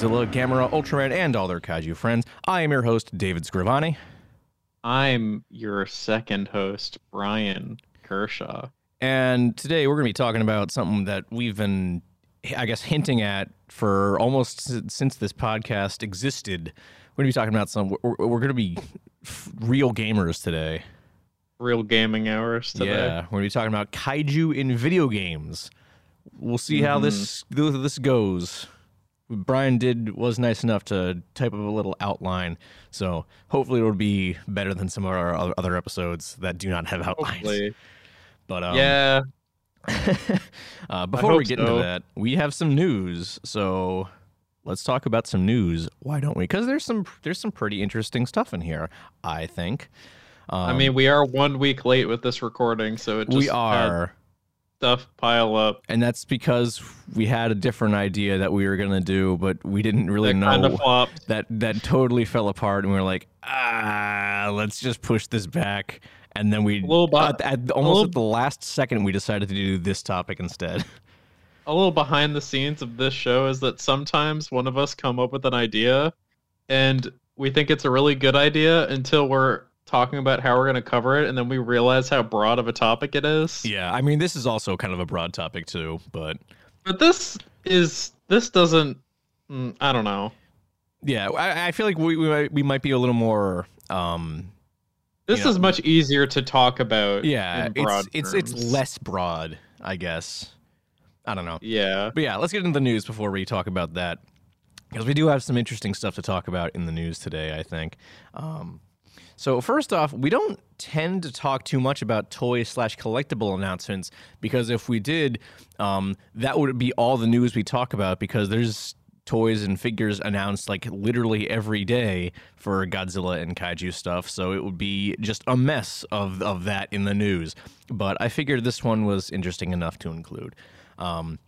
Godzilla, Gamera, Ultraman, and all their kaiju friends. I am your host, David Scrivani. I'm your second host, Brian Kershaw. And today we're going to be talking about something that we've been, I guess, hinting at for almost since this podcast existed. We're going to be talking about some, we're, we're going to be real gamers today. Real gaming hours today. Yeah, we're going to be talking about kaiju in video games. We'll see how mm-hmm. this this goes. Brian did was nice enough to type up a little outline, so hopefully it'll be better than some of our other episodes that do not have outlines. Hopefully. But um, yeah. uh, before we get into that, we have some news. So let's talk about some news. Why don't we? Because there's some there's some pretty interesting stuff in here. I think. Um, I mean, we are one week late with this recording, so it just we are. Stuff pile up. and that's because we had a different idea that we were gonna do, but we didn't really That know kind of flopped. that that totally fell apart, and we were like, ah, let's just push this back. And then we, bu- at, at- almost little- at the last second, we decided to do this topic instead. A little behind the scenes of this show is that sometimes one of us come up with an idea, and we think it's a really good idea until we're talking about how we're going to cover it, and then we realize how broad of a topic it is. yeah, I mean, this is also kind of a broad topic too, but But this is this doesn't. mm, I don't know. yeah, I, I feel like we we might, we might be a little more. Um, This is much easier to talk about. yeah, it's it's it's less broad, I guess. I don't know. Yeah. But yeah, let's get into the news before we talk about that. Because we do have some interesting stuff to talk about in the news today, I think. Um, so, first off, we don't tend to talk too much about toy slash collectible announcements because if we did, um, that would be all the news we talk about because there's toys and figures announced like literally every day for Godzilla and kaiju stuff. So it would be just a mess of, of that in the news. But I figured this one was interesting enough to include. Um,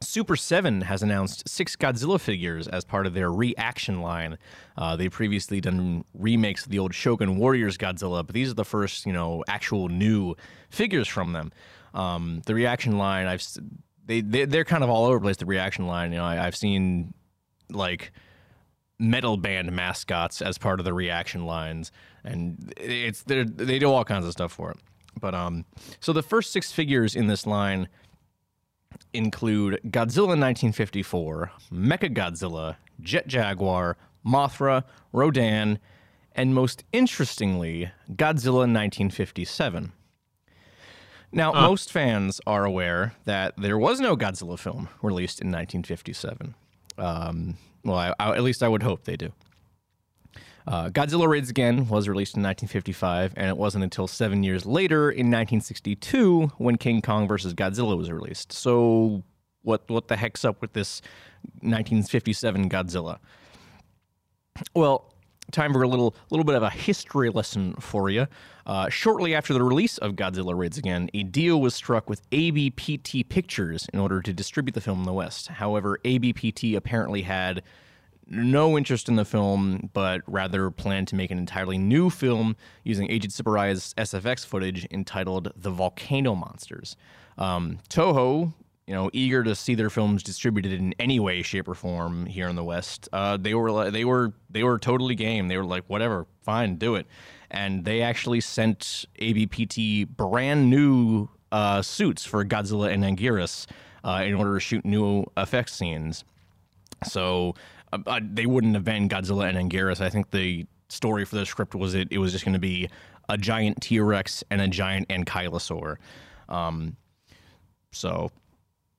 Super 7 has announced six Godzilla figures as part of their reaction line. Uh, they've previously done remakes of the old Shogun Warriors Godzilla, but these are the first, you know, actual new figures from them. Um, the reaction line, I've they, they they're kind of all over the place. The reaction line, you know, I, I've seen like metal band mascots as part of the reaction lines, and it's they they do all kinds of stuff for it. But um, so the first six figures in this line include Godzilla 1954, Mecha Godzilla, Jet Jaguar, Mothra, Rodan, and most interestingly, Godzilla 1957. Now, most fans are aware that there was no Godzilla film released in 1957. Um, well, I, I, at least I would hope they do. Uh, Godzilla Raids Again was released in 1955, and it wasn't until seven years later in 1962 when King Kong vs. Godzilla was released. So, what what the heck's up with this 1957 Godzilla? Well, time for a little little bit of a history lesson for you. Uh, shortly after the release of Godzilla Raids Again, a deal was struck with ABPT Pictures in order to distribute the film in the West. However, ABPT apparently had no interest in the film, but rather planned to make an entirely new film using Eiji Tsuburaya's SFX footage entitled "The Volcano Monsters." Um, Toho, you know, eager to see their films distributed in any way, shape, or form here in the West, uh, they were they were they were totally game. They were like, whatever, fine, do it. And they actually sent ABPT brand new uh, suits for Godzilla and Anguirus uh, in order to shoot new effects scenes. So uh, uh, they wouldn't have been Godzilla and Anguirus. I think the story for the script was it it was just going to be a giant T Rex and a giant Ankylosaur. Um, so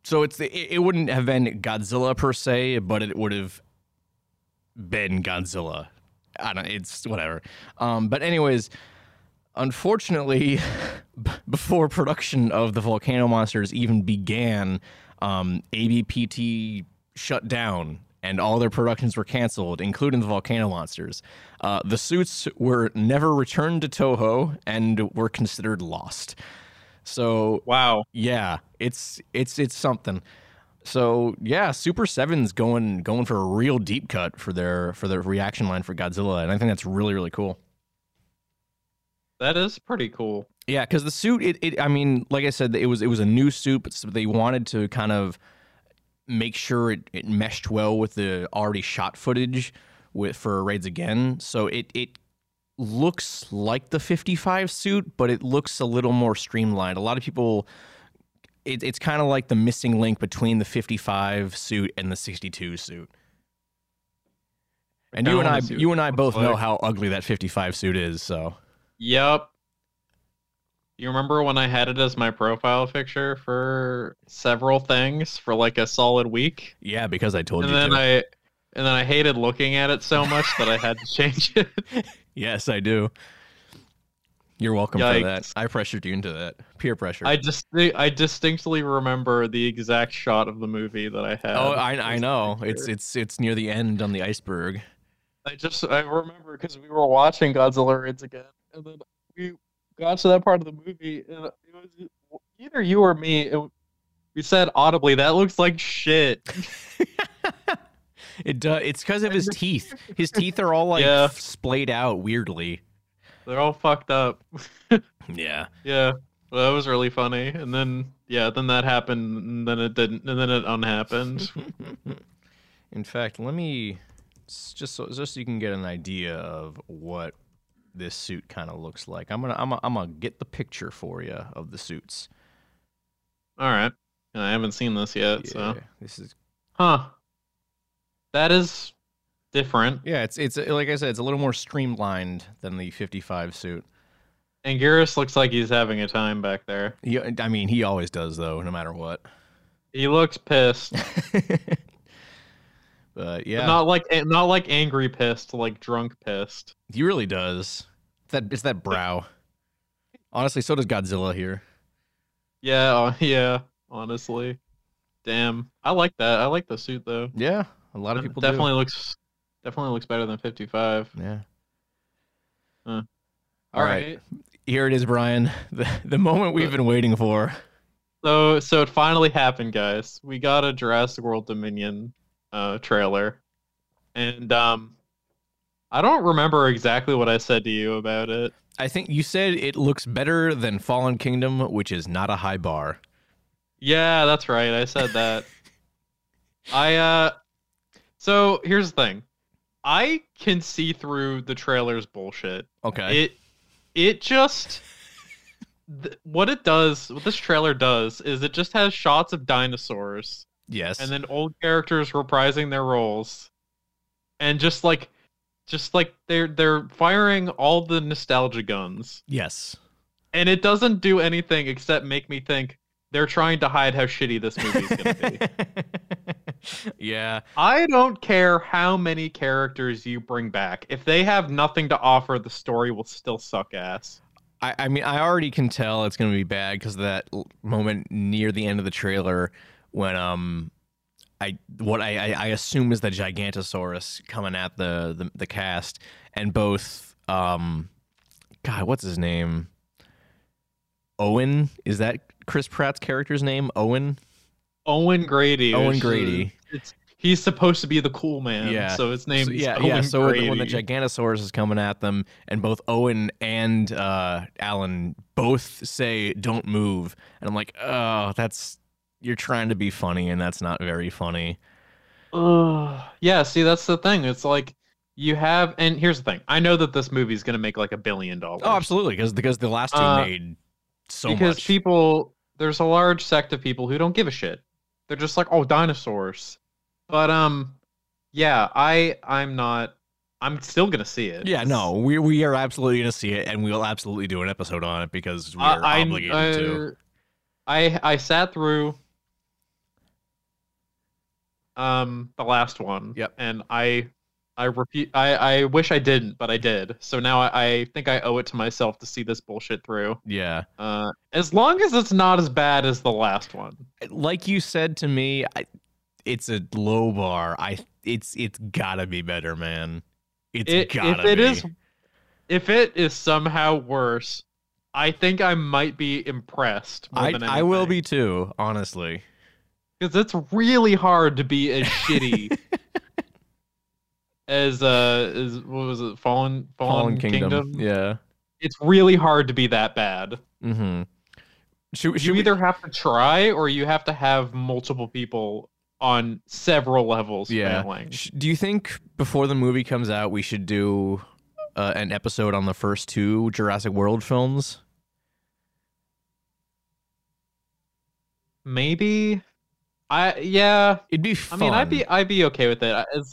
so it's it, it wouldn't have been Godzilla per se, but it would have been Godzilla. I don't. It's whatever. Um, but anyways, unfortunately, before production of the Volcano Monsters even began, um, ABPT shut down and all their productions were canceled, including the Volcano Monsters. Uh, the suits were never returned to Toho and were considered lost. So Wow. yeah, it's it's it's something. So yeah, Super Seven's going going for a real deep cut for their for their reaction line for Godzilla, and I think that's really really cool. That is pretty cool. Yeah, because the suit, it, it, I mean, like I said, it was it was a new suit, but so they wanted to kind of make sure it, it meshed well with the already shot footage with for Raids Again. So it it looks like the 55 suit, but it looks a little more streamlined. A lot of people it, it's kind of like the missing link between the 55 suit and the 62 suit. And you and I, wanna see what you and I both know how ugly that 55 suit is. So Yep. You remember when I had it as my profile picture for several things for like a solid week? yeah, because I told and you then to. I and then I hated looking at it so much that I had to change it. yes, I do. You're welcome for that. I pressured you into that. Peer pressure. I just I distinctly remember the exact shot of the movie that I had. oh, I, I know. picture. It's it's it's near the end on the iceberg. I just I remember because we were watching Godzilla Raids again, and then we got to that part of the movie, and it was either you or me. It, we said audibly, "That looks like shit." It does. It's because of his teeth. His teeth are all like Yeah. splayed out weirdly. They're all fucked up. Yeah. Yeah, well, that was really funny. And then yeah, then that happened, and then it didn't, and then it unhappened. In fact, let me just so just so you can get an idea of what this suit kind of looks like. I'm gonna I'm gonna, I'm gonna get the picture for you of the suits. all right, and I haven't seen this yet, so this is huh? That is different. yeah. It's it's like I said, it's a little more streamlined than the 55 suit. Anguirus looks like he's having a time back there. He, I mean, he always does though, no matter what. He looks pissed. but yeah, But not like not like angry pissed, like drunk pissed. he really does. It's that it's that brow. Honestly, so does Godzilla here. Yeah, uh, yeah. Honestly, damn. I like that. I like the suit though. Yeah, a lot of It people definitely looks definitely looks better than fifty five. Yeah. Huh. All right. Here it is, Brian. The the moment we've been waiting for. So so it finally happened, guys. We got a Jurassic World Dominion uh trailer. And um I don't remember exactly what I said to you about it. I think you said it looks better than Fallen Kingdom, which is not a high bar. Yeah, that's right. I said that. I uh so here's the thing. I can see through the trailer's bullshit. Okay. It it just th- what it does, what this trailer does is it just has shots of dinosaurs yes. and then old characters reprising their roles and just like just like they're they're firing all the nostalgia guns yes. and it doesn't do anything except make me think they're trying to hide how shitty this movie's gonna be yeah. i don't care how many characters you bring back if they have nothing to offer the story will still suck ass I, I mean, I already can tell it's going to be bad because of that l- moment near the end of the trailer when um, I what I, I, assume is the Gigantosaurus coming at the, the the cast, and both um, God, what's his name? Owen is that Chris Pratt's character's name? Owen. owen grady Owen Grady. it's he's supposed to be the cool man Yeah. so his name So, yeah, owen yeah. So grady. when the Gigantosaurus is coming at them, and both Owen and uh, Alan both say "Don't move," and I'm like, "Oh, that's you're trying to be funny, and that's not very funny." Ugh. yeah, see, that's the thing. It's like you have, and here's the thing. I know that this movie is going to make like a billion dollars. Oh, absolutely, because because the last two Uh, made so because much. Because people, there's a large sect of people who don't give a shit. They're just like, oh, dinosaurs. But um, yeah, I, I'm not. I'm still gonna see it. yeah, no, we we are absolutely gonna see it, and we'll absolutely do an episode on it because we are I, obligated I, to. I I sat through um the last one. Yep. And I I repeat I I wish I didn't, but I did. So now I, I think I owe it to myself to see this bullshit through. Yeah, Uh as long as it's not as bad as the last one. like you said to me, I, it's a low bar. I it's it's gotta be better, man. It's It, gotta if it be. is if it is somehow worse, I think I might be impressed. I I will be too, honestly. Because it's really hard to be as shitty as uh as what was it fallen fallen, Fallen Kingdom. kingdom. Yeah. it's really hard to be that bad Mm-hmm. Should, you we, either have to try or you have to have multiple people on several levels Yeah. failing. Do you think before the movie comes out, we should do uh, an episode on the first two Jurassic World films? Maybe. I yeah. It'd be I mean, I'd be I'd be okay with it. I- It's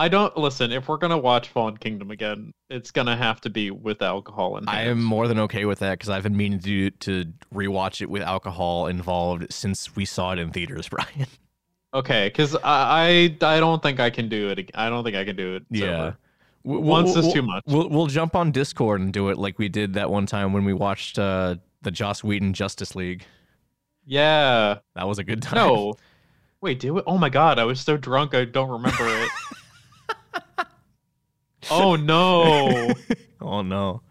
I don't listen. If we're gonna watch Fallen Kingdom again, it's gonna have to be with alcohol in I am more than okay with that because I've been meaning to to rewatch it with alcohol involved since we saw it in theaters, Brian. Okay, because I, I I don't think I can do it. I don't think I can do it. Yeah. sober. W- Once we'll- is too much. We'll we'll jump on Discord and do it like we did that one time when we watched uh, the Joss Whedon Justice League. Yeah. That was a good time. No. Wait, do it? Oh my god, I was so drunk I don't remember it. oh no. oh no.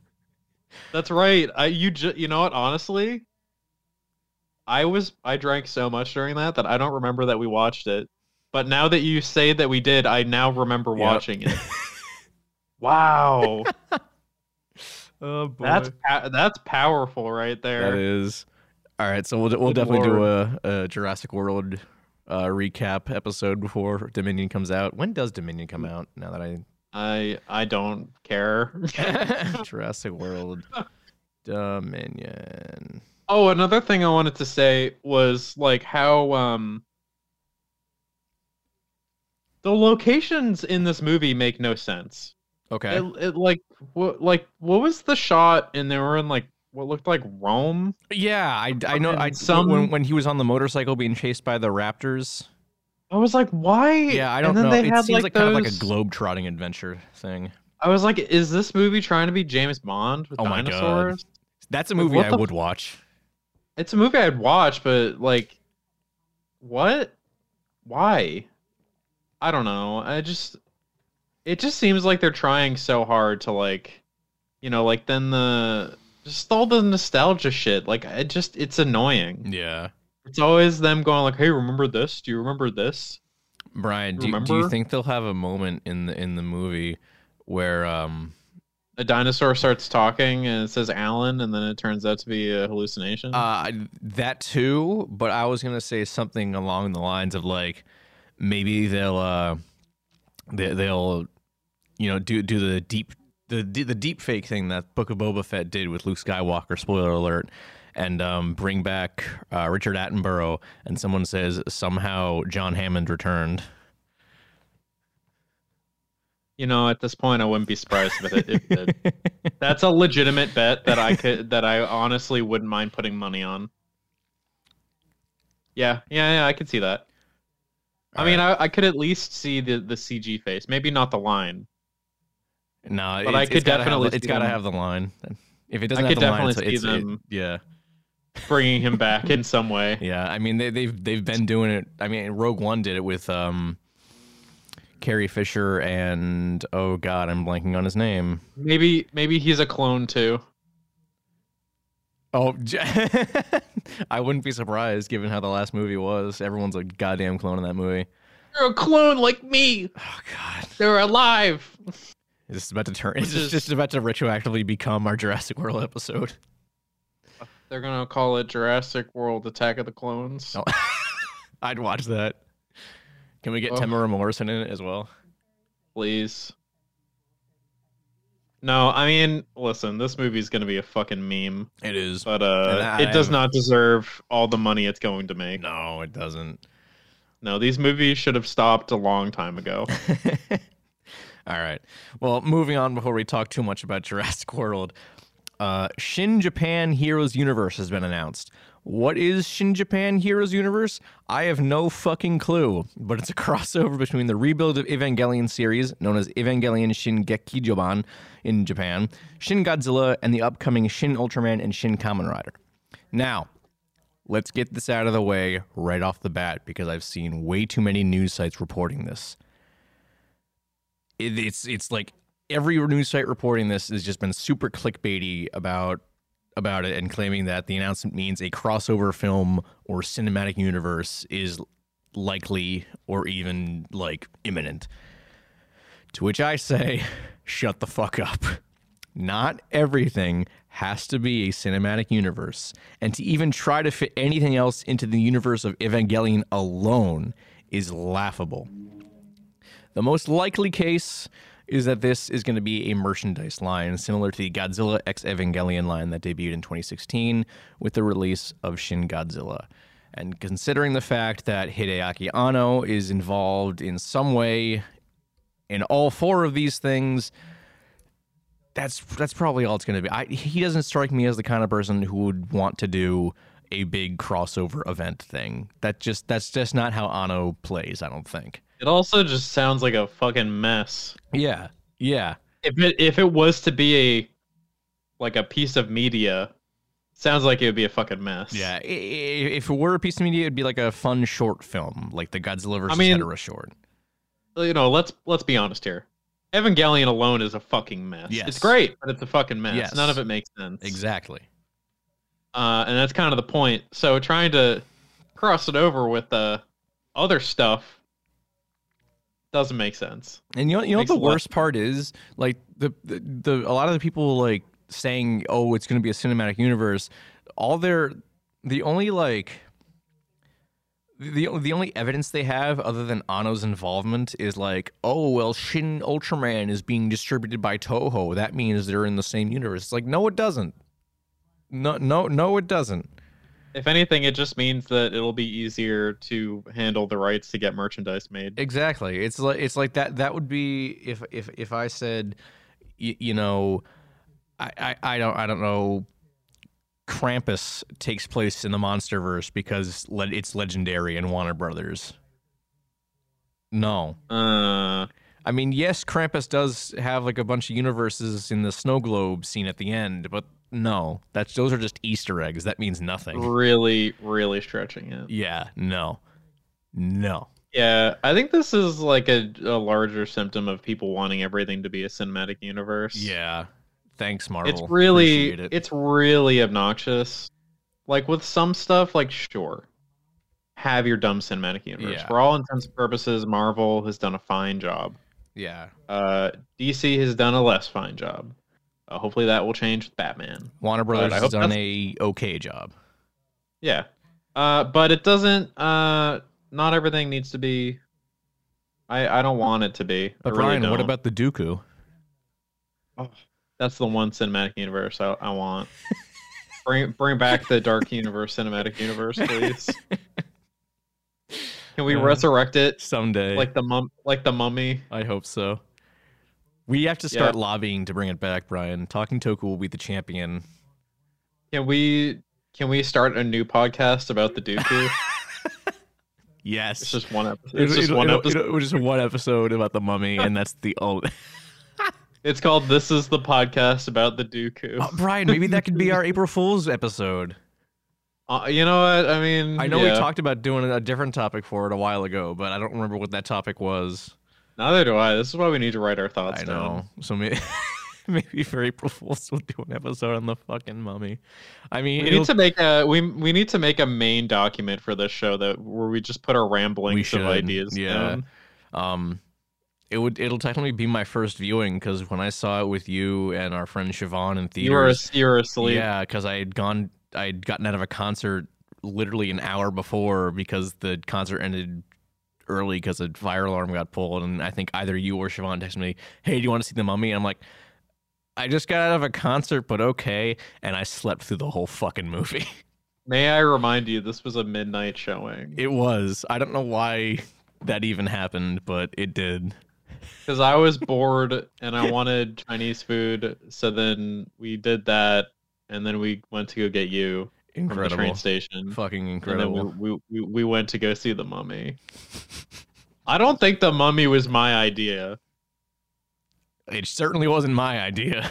That's right. I you ju- you know what? Honestly, I was I drank so much during that that I don't remember that we watched it. But now that you say that we did, I now remember Yep. watching it. wow, Oh boy. that's that's powerful right there. That is. All right, so we'll we'll Good definitely do a, a Jurassic World uh, recap episode before Dominion comes out. When does Dominion come out? Now that I I I don't care. Jurassic World Dominion. oh, another thing I wanted to say was like how um the locations in this movie make no sense. Okay. It, it like what like what was the shot and they were in like what looked like Rome? yeah, I, I know. I some- when when he was on the motorcycle being chased by the raptors. I was like, why? Yeah, I don't and then know. They It had, seems like, kind of like a globe trotting adventure thing. I was like, is this movie trying to be James Bond with Oh dinosaurs? That's a movie what I would f- watch. It's a movie I'd watch, but like, what? Why? I don't know. I just, it just seems like they're trying so hard to like, you know, like then the just all the nostalgia shit. Like, it just, it's annoying. Yeah. It's always them going like, "Hey, remember this? Do you remember this?" Brian, do, do you think they'll have a moment in the in the movie where um A dinosaur starts talking and it says Alan, and then it turns out to be a hallucination. Uh, that too, but I was gonna say something along the lines of like maybe they'll uh they, they'll you know do do the deep the the deep fake thing that Book of Boba Fett did with Luke Skywalker. Spoiler alert. And um, bring back uh, Richard Attenborough, and someone says somehow John Hammond returned. you know, at this point, I wouldn't be surprised if it, if it did. That's a legitimate bet that I could that I honestly wouldn't mind putting money on. Yeah, yeah, yeah. I could see that. I mean, I, I could at least see the the CG face. Maybe not the line. No, but I it's, could it's the- it's got to have the line. If it doesn't I have could the line, it's, definitely it's see it- them- yeah. Bringing him back in some way. Yeah, I mean they, they've they've been doing it. I mean, Rogue One did it with um, Carrie Fisher and oh god, I'm blanking on his name. Maybe maybe he's a clone too. Oh, I wouldn't be surprised given how the last movie was. Everyone's a goddamn clone in that movie. You're a clone like me. Oh god, They're alive. This is about to turn. It's just, is- just about to retroactively become our Jurassic World episode. They're gonna call it Jurassic World: Attack of the Clones. Oh. I'd watch that. Can we get Oh. Temuera Morrison in it as well? please. No, I mean, listen, this movie's gonna be a fucking meme, It is. but uh, it does not deserve all the money it's going to make. No, it doesn't. No, these movies should have stopped a long time ago. All right. Well, moving on before we talk too much about Jurassic World. Uh, Shin Japan Heroes Universe has been announced. What is Shin Japan Heroes Universe? I have no fucking clue, but it's a crossover between the rebuild of Evangelion series, known as Evangelion Shin Gekijoban in Japan, Shin Godzilla, and the upcoming Shin Ultraman and Shin Kamen Rider. Now, let's get this out of the way right off the bat because I've seen way too many news sites reporting this it, it's it's like every news site reporting this has just been super clickbaity about about it and claiming that the announcement means a crossover film or cinematic universe is likely or even like imminent. To which I say, shut the fuck up. Not everything has to be a cinematic universe, and to even try to fit anything else into the universe of Evangelion alone is laughable. The most likely case is that this is going to be a merchandise line similar to the Godzilla X Evangelion line that debuted in 2016 with the release of Shin Godzilla. And considering the fact that Hideaki Anno is involved in some way in all four of these things, that's that's probably all it's going to be. I, he doesn't strike me as the kind of person who would want to do a big crossover event thing. That just that's just not how Anno plays. I don't think. It also just sounds like a fucking mess. Yeah, yeah. If it if it was to be a like a piece of media, sounds like it would be a fucking mess. Yeah, i- i- if it were a piece of media, it'd be like a fun short film, like the Godzilla versus mean- Hedorah short. you know, let's let's be honest here. Evangelion alone is a fucking mess. Yes. It's great, but it's a fucking mess. Yes. None of it makes sense. Exactly. Uh, and that's kind of the point. So trying to cross it over with the other stuff doesn't make sense. And you know, you know what the worst part is? Like the, the the a lot of the people like saying, "Oh, it's going to be a cinematic universe." All their the only like the the only evidence they have other than Anno's involvement is like, "Oh, well, Shin Ultraman is being distributed by Toho. That means they're in the same universe." It's like, no, it doesn't. No, no, no, it doesn't. If anything, it just means that it'll be easier to handle the rights to get merchandise made. Exactly. It's like it's like that. That would be if if if I said, you, you know, I, I I don't I don't know. Krampus takes place in the MonsterVerse because le- it's legendary and Warner Brothers. No, Uh, I mean yes, Krampus does have like a bunch of universes in the snow globe scene at the end, but no, that's those are just Easter eggs. That means nothing. really, really stretching it. Yeah, no, no. Yeah, I think this is like a, a larger symptom of people wanting everything to be a cinematic universe. Yeah, thanks, Marvel. it's really it. it's really obnoxious. Like with some stuff, like sure, have your dumb cinematic universe. Yeah. For all intents and purposes, Marvel has done a fine job. yeah. Uh, DC has done a less fine job. Uh, hopefully, that will change with Batman. Warner Brothers has done that's- a okay job. Yeah, uh, but it doesn't. Uh, not everything needs to be. I I don't want it to be. But really what don't. about the Dooku? That's the one cinematic universe I, I want. bring bring back the Dark Universe cinematic universe, please. Can we Uh, resurrect it Someday, like the mum like the mummy? I hope so. We have to start lobbying to bring it back, Brian. Talking Toku will be the champion. Can we can we start a new podcast about the Dooku? Yes, it's just one episode. It'll- It's just it'll- one it'll- episode. just one episode about the mummy, and that's the only. It's called "This Is the Podcast About the Dooku." Oh, Brian, maybe that could be our April Fool's episode. Uh, you know what? I mean, I know yeah. we talked about doing a different topic for it a while ago, but I don't remember what that topic was. Neither do I. This is why we need to write our thoughts I down. know. So maybe, maybe for April Fool's we'll do an episode on the fucking mummy. I mean, We need to make a we we need to make a main document for this show that where we just put our ramblings of ideas. yeah. down. Um, it would it'll technically be my first viewing because when I saw it with you and our friend Siobhan in you were theaters, you were asleep. yeah, because I had gone, I had gotten out of a concert literally an hour before because the concert ended early because a fire alarm got pulled, and I think either you or Siobhan texted me, "Hey, do you want to see the Mummy?" And I'm like. I just got out of a concert, but okay, and I slept through the whole fucking movie. May I remind you, this was a midnight showing It was. I don't know why that even happened, but it did. because I was bored and I wanted Chinese food. So then we did that, and then we went to go get you Incredible. train station. Fucking incredible. we, we, we went to go see the mummy. I don't think the mummy was my idea. It certainly wasn't my idea.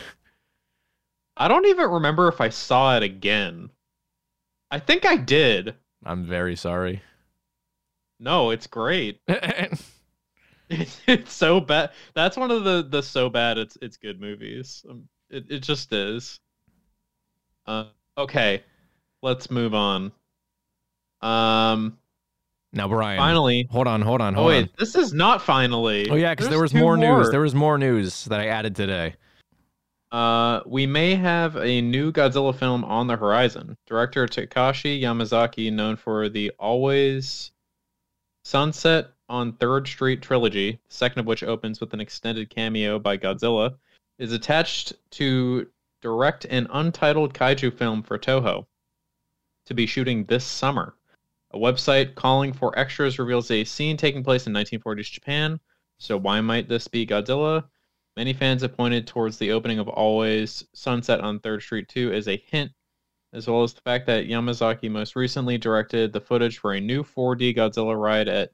I don't even remember if I saw it again. I think I did. I'm very sorry. No, it's great. It's so bad. That's one of the the so bad it's it's good movies. Um, it it just is. Uh, okay, let's move on. Um, now, Brian. finally. Hold on, hold on, Oh hold wait, on. this is not finally. Oh yeah, because there was two more, news. There was more news that I added today. Uh, we may have a new Godzilla film on the horizon. Director Takashi Yamazaki, known for the always Sunset on Third Street trilogy, the second of which opens with an extended cameo by Godzilla, is attached to direct an untitled kaiju film for Toho to be shooting this summer. A website calling for extras reveals a scene taking place in 1940s Japan. So why might this be Godzilla? Many fans have pointed towards the opening of Always Sunset on Third Street 2 as a hint, as well as the fact that Yamazaki most recently directed the footage for a new 4D Godzilla ride at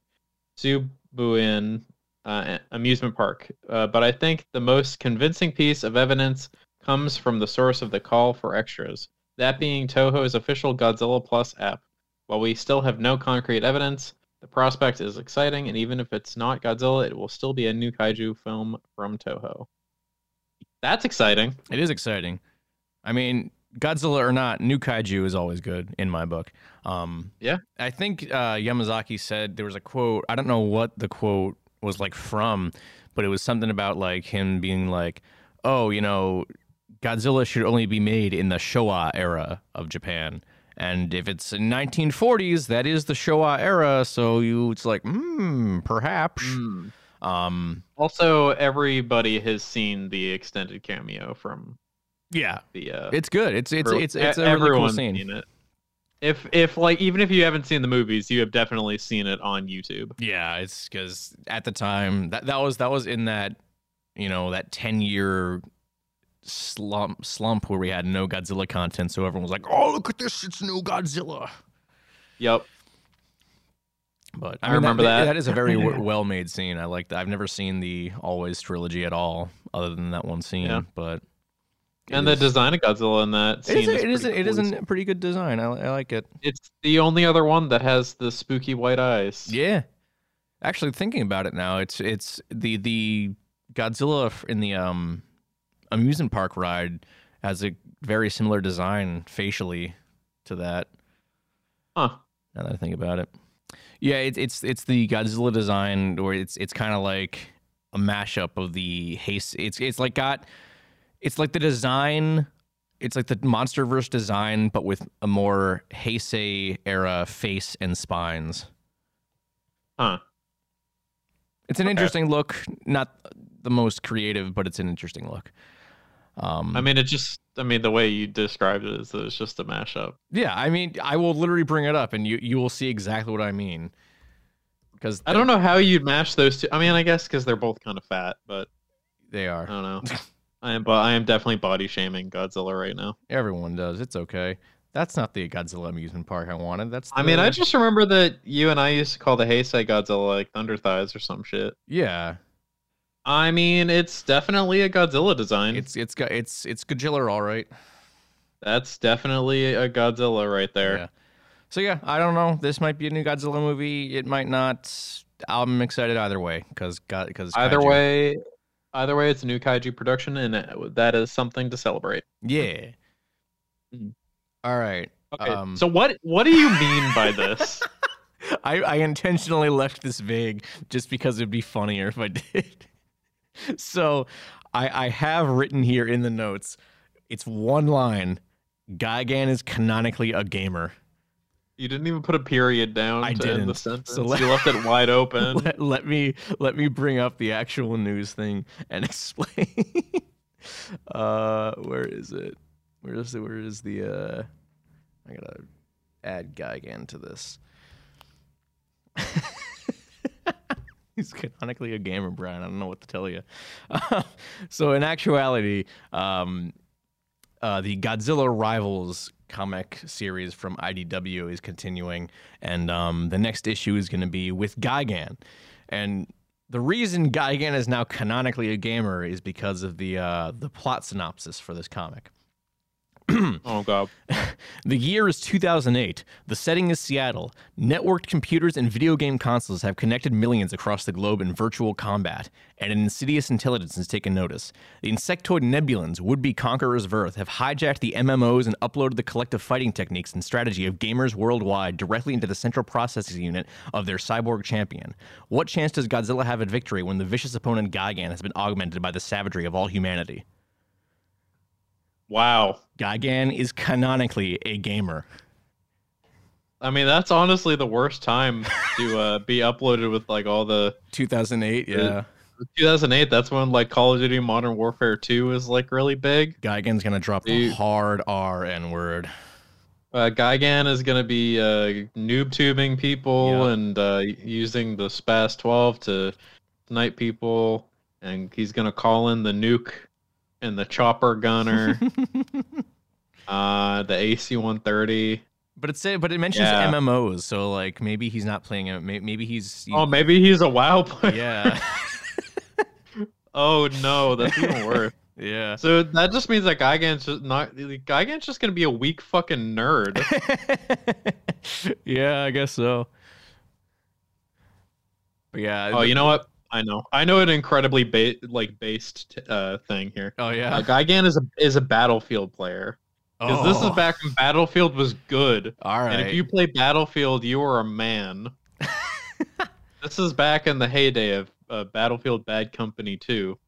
Seibuen uh, amusement park. Uh, but I think the most convincing piece of evidence comes from the source of the call for extras, that being Toho's official Godzilla Plus app. While we still have no concrete evidence, the prospect is exciting, and even if it's not Godzilla, it will still be a new kaiju film from Toho. That's exciting. It is exciting. I mean, Godzilla or not, new kaiju is always good in my book. Um, yeah, I think uh, Yamazaki said there was a quote. I don't know what the quote was like from, but it was something about like him being like, "Oh, you know, Godzilla should only be made in the Showa era of Japan." And if it's in 1940s, that is the Showa era. So you, it's like, hmm, perhaps. Mm. Um, Also, everybody has seen the extended cameo from yeah, the. Uh, it's good. It's it's it's it's a really cool scene. seen it. If if like even if you haven't seen the movies, you have definitely seen it on YouTube. Yeah, it's because at the time that that was that was in that you know that ten year slump slump where we had no Godzilla content, so everyone was like, "Oh, look at this! It's new Godzilla." Yep. But I mean, remember that. That is a very well made scene. I like that. I've never seen the Always trilogy at all, other than that one scene. Yeah. But it And the is- design of Godzilla in that it scene is, is, it is pretty it is a pretty good design. I, I like it. It's the only other one that has the spooky white eyes. Yeah. Actually, thinking about it now, it's it's the the Godzilla in the um amusement park ride has a very similar design facially to that. Huh. Now that I think about it, yeah, it's it's it's the Godzilla design, or it's it's kind of like a mashup of the haste. It's it's like got it's like the design. It's like the MonsterVerse design, but with a more Heisei era face and spines. Huh. It's an Okay. interesting look, not the most creative, but it's an interesting look. Um, I mean, it just. I mean, the way you described it is that it's just a mashup. yeah, I mean, I will literally bring it up, and you you will see exactly what I mean. Because I don't know how you'd mash those two. I mean, I guess because they're both kind of fat, but they are. I don't know. I am, but I am definitely body shaming Godzilla right now. Everyone does. It's okay. That's not the Godzilla amusement park I wanted. That's I mean, I just remember that you and I used to call the Heisei Godzilla like Thunder Thighs or some shit. yeah. I mean, it's definitely a Godzilla design. It's it's it's it's Godzilla, all right. That's definitely a Godzilla right there. Yeah. So yeah, I don't know. This might be a new Godzilla movie. It might not. I'm excited either way because because Either way, either way, it's a new kaiju production, and that is something to celebrate. Yeah. Mhm. All right. Okay. Um, so what what do you mean by this? I, I intentionally left this vague just because it'd be funnier if I did. so I, I have written here in the notes, it's one line. Gigan is canonically a gamer. you didn't even put a period down I to end the didn't. sentence. So let- you left it wide open. Let, let me let me bring up the actual news thing and explain. uh, where is it? Where is it? Where is the? Uh, I gotta add Gigan to this. He's canonically a gamer, Brian. I don't know what to tell you. so, in actuality, um, uh, the Godzilla Rivals comic series from IDW is continuing, and um, the next issue is going to be with Gigan. And the reason Gigan is now canonically a gamer is because of the uh, the plot synopsis for this comic. oh god. The year is 2008. The setting is Seattle. Networked computers and video game consoles have connected millions across the globe in virtual combat, and an insidious intelligence has taken notice. The insectoid nebulans, would be conquerors of Earth, have hijacked the MMOs and uploaded the collective fighting techniques and strategy of gamers worldwide directly into the central processing unit of their cyborg champion. What chance does Godzilla have at victory when the vicious opponent Gigan has been augmented by the savagery of all humanity? Wow. Gigan is canonically a gamer. I mean, that's honestly the worst time to uh, be uploaded with like all the 2008, yeah. 2008. That's when like Call of Duty Modern Warfare 2 was like really big. Gigan's gonna drop the hard R N word. Uh, Gigan is going to be uh, noob tubing people Yeah. and uh, using the Spas 12 to snipe people, and he's going to call in the nuke and the chopper gunner, uh, the AC 130. But it it's but it mentions Yeah. MMOs, so like maybe he's not playing it. Maybe he's Oh, maybe he's a WoW player. yeah, Oh no, that's even worse. yeah. So that just means that Gigan's just not. Gigan's just gonna be a weak fucking nerd. yeah, I guess so. But yeah. Oh, you know what? I know. I know an incredibly ba- like based uh, thing here. Oh yeah. Uh, Gigan is a is a battlefield player because this is Oh, back when Battlefield was good, All right. and if you play Battlefield, you are a man. this is back in the heyday of uh, Battlefield Bad Company 2.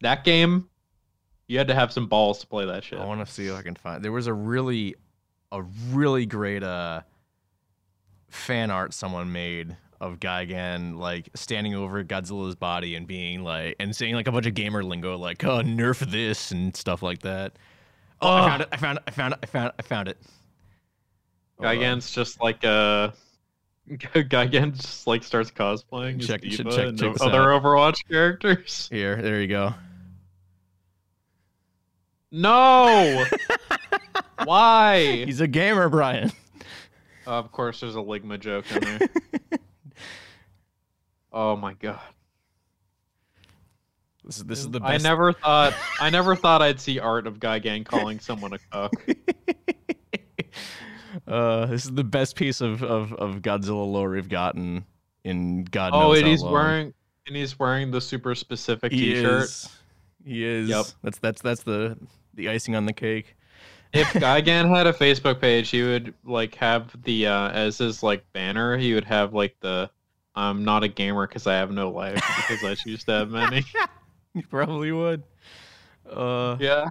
That game, you had to have some balls to play that shit. I want to see if I can find. There was a really, a really great uh, fan art someone made of Gigan like standing over Godzilla's body and being like and saying like a bunch of gamer lingo like "oh nerf this" and stuff like that. Oh, I found it! I found it! I found it! I found it! I found it. Gigan's just like uh Gigan just like starts cosplaying as Check- D.Va check- check- and other out. Overwatch characters. Here, there you go. No, why? He's a gamer, Brian. of course, there's a Ligma joke in there. oh my god! This is this is the I best. never thought I never thought I'd see art of Gigan calling someone a cuck. uh, this is the best piece of, of, of Godzilla lore we've gotten in God knows Oh, and how he's long. wearing and he's wearing the super specific He T-shirt. is. He is. Yep. That's that's that's the the icing on the cake. if Gigan had a Facebook page, he would like have the uh as his like banner. He would have like the "I'm not a gamer because I have no life because I choose to have many." you probably would. Uh, yeah.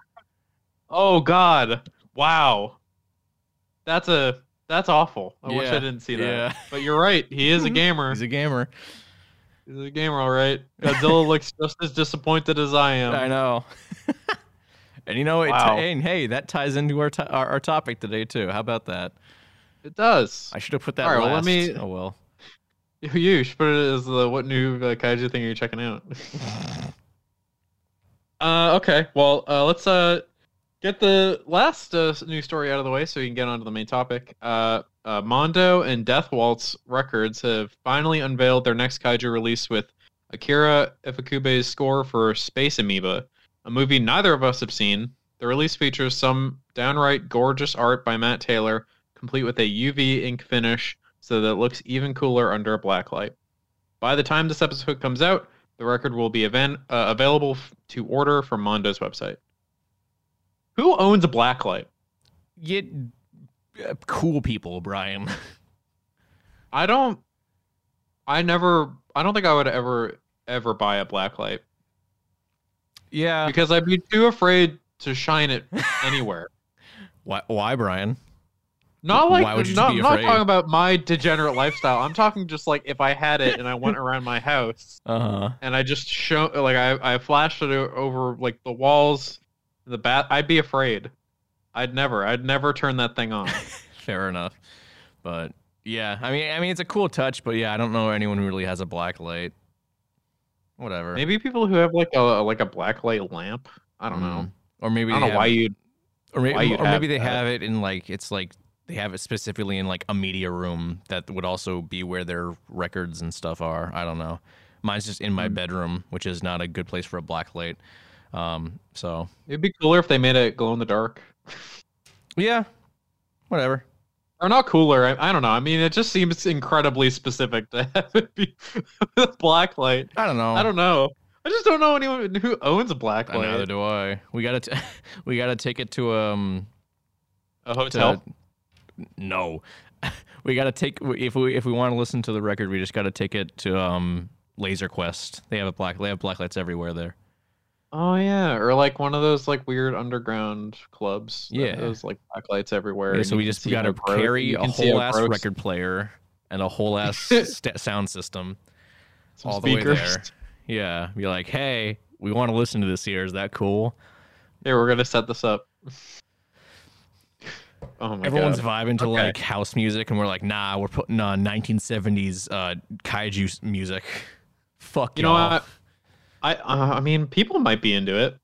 Oh God! Wow. That's a that's awful. I wish I didn't see that. yeah. But you're right. He is a gamer. he's a gamer. He's a gamer, all right. Godzilla looks just as disappointed as I am. I know. and you know, it Wow. and hey, that ties into our, to- our our topic today too. How about that? It does. I should have put that All right, well, let last. me- Oh well. You should put it as the what new uh, kaiju thing are you checking out? uh, okay. Well, uh, let's uh get the last uh, new story out of the way so we can get on to the main topic. Uh, uh, Mondo and Death Waltz Records have finally unveiled their next kaiju release with Akira Ifukube's score for Space Amoeba, a movie neither of us have seen. The release features some downright gorgeous art by Matt Taylor, complete with a UV ink finish so that it looks even cooler under a black light. By the time this episode comes out, the record will be event, uh, available f- to order from Mondo's website. Who owns a blacklight? Get uh, cool people, Brian. I don't. I never. I don't think I would ever ever buy a blacklight yeah. because I'd be too afraid to shine it anywhere. Why? Why, Brian? Not like Why would you not, be I'm not afraid? talking about my degenerate lifestyle. I'm talking just like if I had it and I went around my house Uh huh. and I just show like I I flashed it o- over like the walls, the bat. I'd be afraid. I'd never. I'd never turn that thing on. Fair enough. But yeah, I mean, I mean, it's a cool touch, but yeah, I don't know anyone who really has a black light. Whatever. Maybe people who have like a like a blacklight lamp. I don't know. Mm. Or maybe I don't they know have- why you'd. or maybe, why you'd or maybe they that. have it in like it's like they have it specifically in like a media room that would also be where their records and stuff are. I don't know. Mine's just in my Mm. bedroom, which is not a good place for a black light. Um, so It'd be cooler if they made it glow in the dark. yeah, whatever. Or not cooler. I, I don't know. I mean, it just seems incredibly specific to have it be a blacklight. I don't know. I don't know. I just don't know anyone who owns a black light. Neither do I. We gotta, t- we gotta take it to um A to hotel. No, we gotta take if we if we want to listen to the record, we just gotta take it to um Laser Quest. They have a black they have black lights everywhere there. Oh yeah, or like one of those like weird underground clubs. Yeah. those like black lights everywhere. Yeah, so we just got to carry a can see how whole ass broke record player and a whole ass st- sound system some all the way there. Yeah, be like, hey, we want to listen to this here. Is that cool? Here, we're gonna set this up. Oh my Everyone's god. vibing to Okay. like house music, and we're like, nah, we're putting on 1970s uh, kaiju music. Fuck You know y'all. what? I uh, I mean, people might be into it.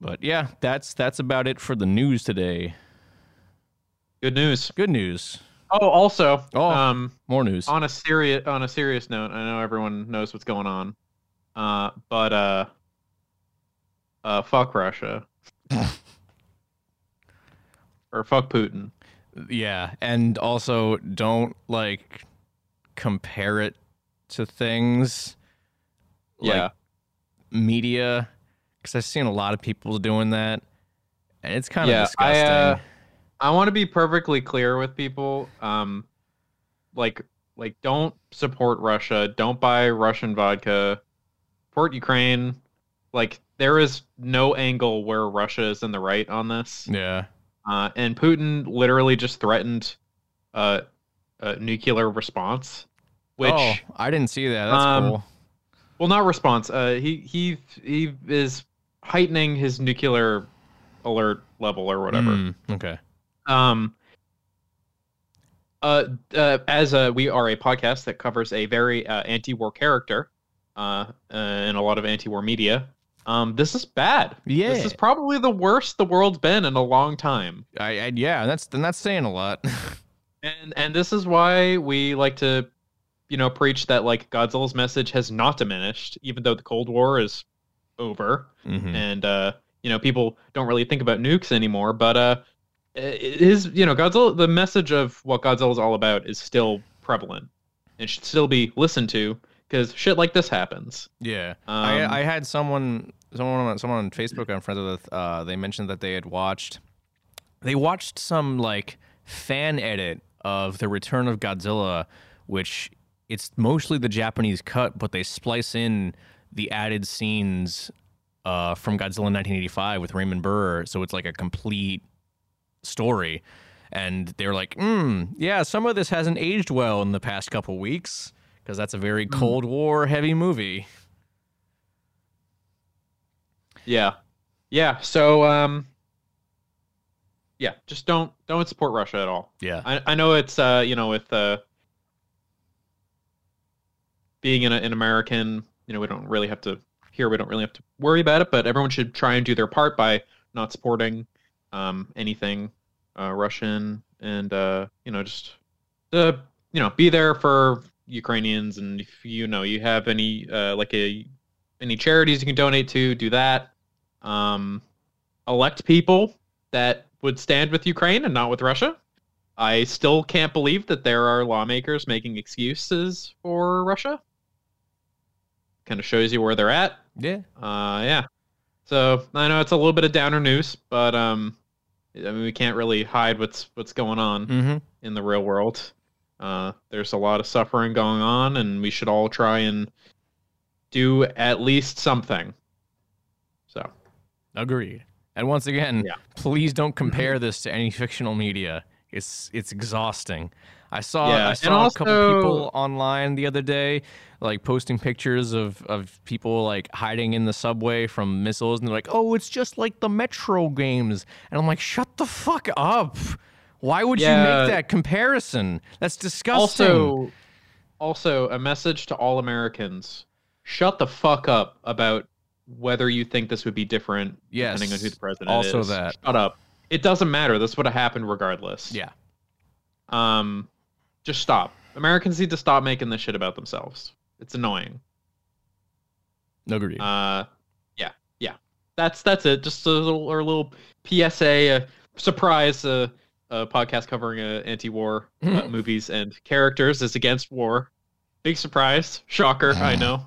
But yeah, that's that's about it for the news today. Good news. Good news. Oh, also, Oh. um, More news. on a serious on a serious note, I know everyone knows what's going on, uh, but uh, uh, fuck Russia, or fuck Putin. Yeah, and also don't like compare it to things like Yeah, media because I've seen a lot of people doing that, and it's kind of Yeah, I, disgusting. uh, I want to be perfectly clear with people. Um, like, like, don't support Russia. Don't buy Russian vodka. Support Ukraine. Like, there is no angle where Russia is in the right on this. yeah, Uh, and Putin literally just threatened uh, a nuclear response, which, oh, I didn't see that. That's um, cool. well, not response. Uh, he he he is heightening his nuclear alert level or whatever. Mm, okay. Um. Uh, uh, as a, we are a podcast that covers a very uh, anti-war character, uh, uh, and a lot of anti-war media. Um, this is bad. Yeah. This is probably the worst the world's been in a long time. I, I yeah, that's then that's saying a lot. And and this is why we like to, you know, preach that like Godzilla's message has not diminished, even though the Cold War is over, Mhm. and uh, you know, people don't really think about nukes anymore. But uh, it is you know, Godzilla. The message of what Godzilla is all about is still prevalent. It should still be listened to because shit like this happens. Yeah, Um, I, I had someone, someone, on- someone on Facebook I'm friends with. Uh, they mentioned that they had watched, they watched some like fan edit of the Return of Godzilla, which it's mostly the Japanese cut, but they splice in the added scenes uh, from Godzilla 1985 with Raymond Burr, so it's like a complete story. And they're like, hmm, yeah, some of this hasn't aged well in the past couple weeks because that's a very Cold War heavy movie. Yeah, yeah. So um, yeah, just don't don't support Russia at all. Yeah. I, I know it's uh you know with uh being in a, an American you know we don't really have to here we don't really have to worry about it but everyone should try and do their part by not supporting um anything uh Russian and uh you know just uh you know be there for Ukrainians and if you know you have any uh like a any charities you can donate to do that um elect people that would stand with Ukraine and not with Russia I still can't believe that there are lawmakers making excuses for Russia. Kind of shows you where they're at. Yeah. Uh, yeah. So I know it's a little bit of downer news, but um, I mean we can't really hide what's what's going on Mm-hmm. in the real world. Uh, there's a lot of suffering going on, and we should all try and do at least something. Agreed. And once again, Yeah. please don't mm-hmm. compare this to any fictional media. It's it's exhausting. I saw Yeah, I and saw a couple people online the other day, like posting pictures of, of people like hiding in the subway from missiles, and they're like, "Oh, it's just like the Metro games," and I'm like, "Shut the fuck up! Why would you make that comparison? That's disgusting." Also, also a message to all Americans: shut the fuck up about whether you think this would be different Yes, depending on who the president also is. that. Shut up. It doesn't matter. This would have happened regardless. yeah, Um, just stop. Americans need to stop making this shit about themselves. It's annoying. agreed. Uh, yeah, yeah. That's that's it. Just a little or a little PSA, a surprise. Uh, a podcast covering uh, anti-war uh, movies and characters is against war. Big surprise, shocker. I know.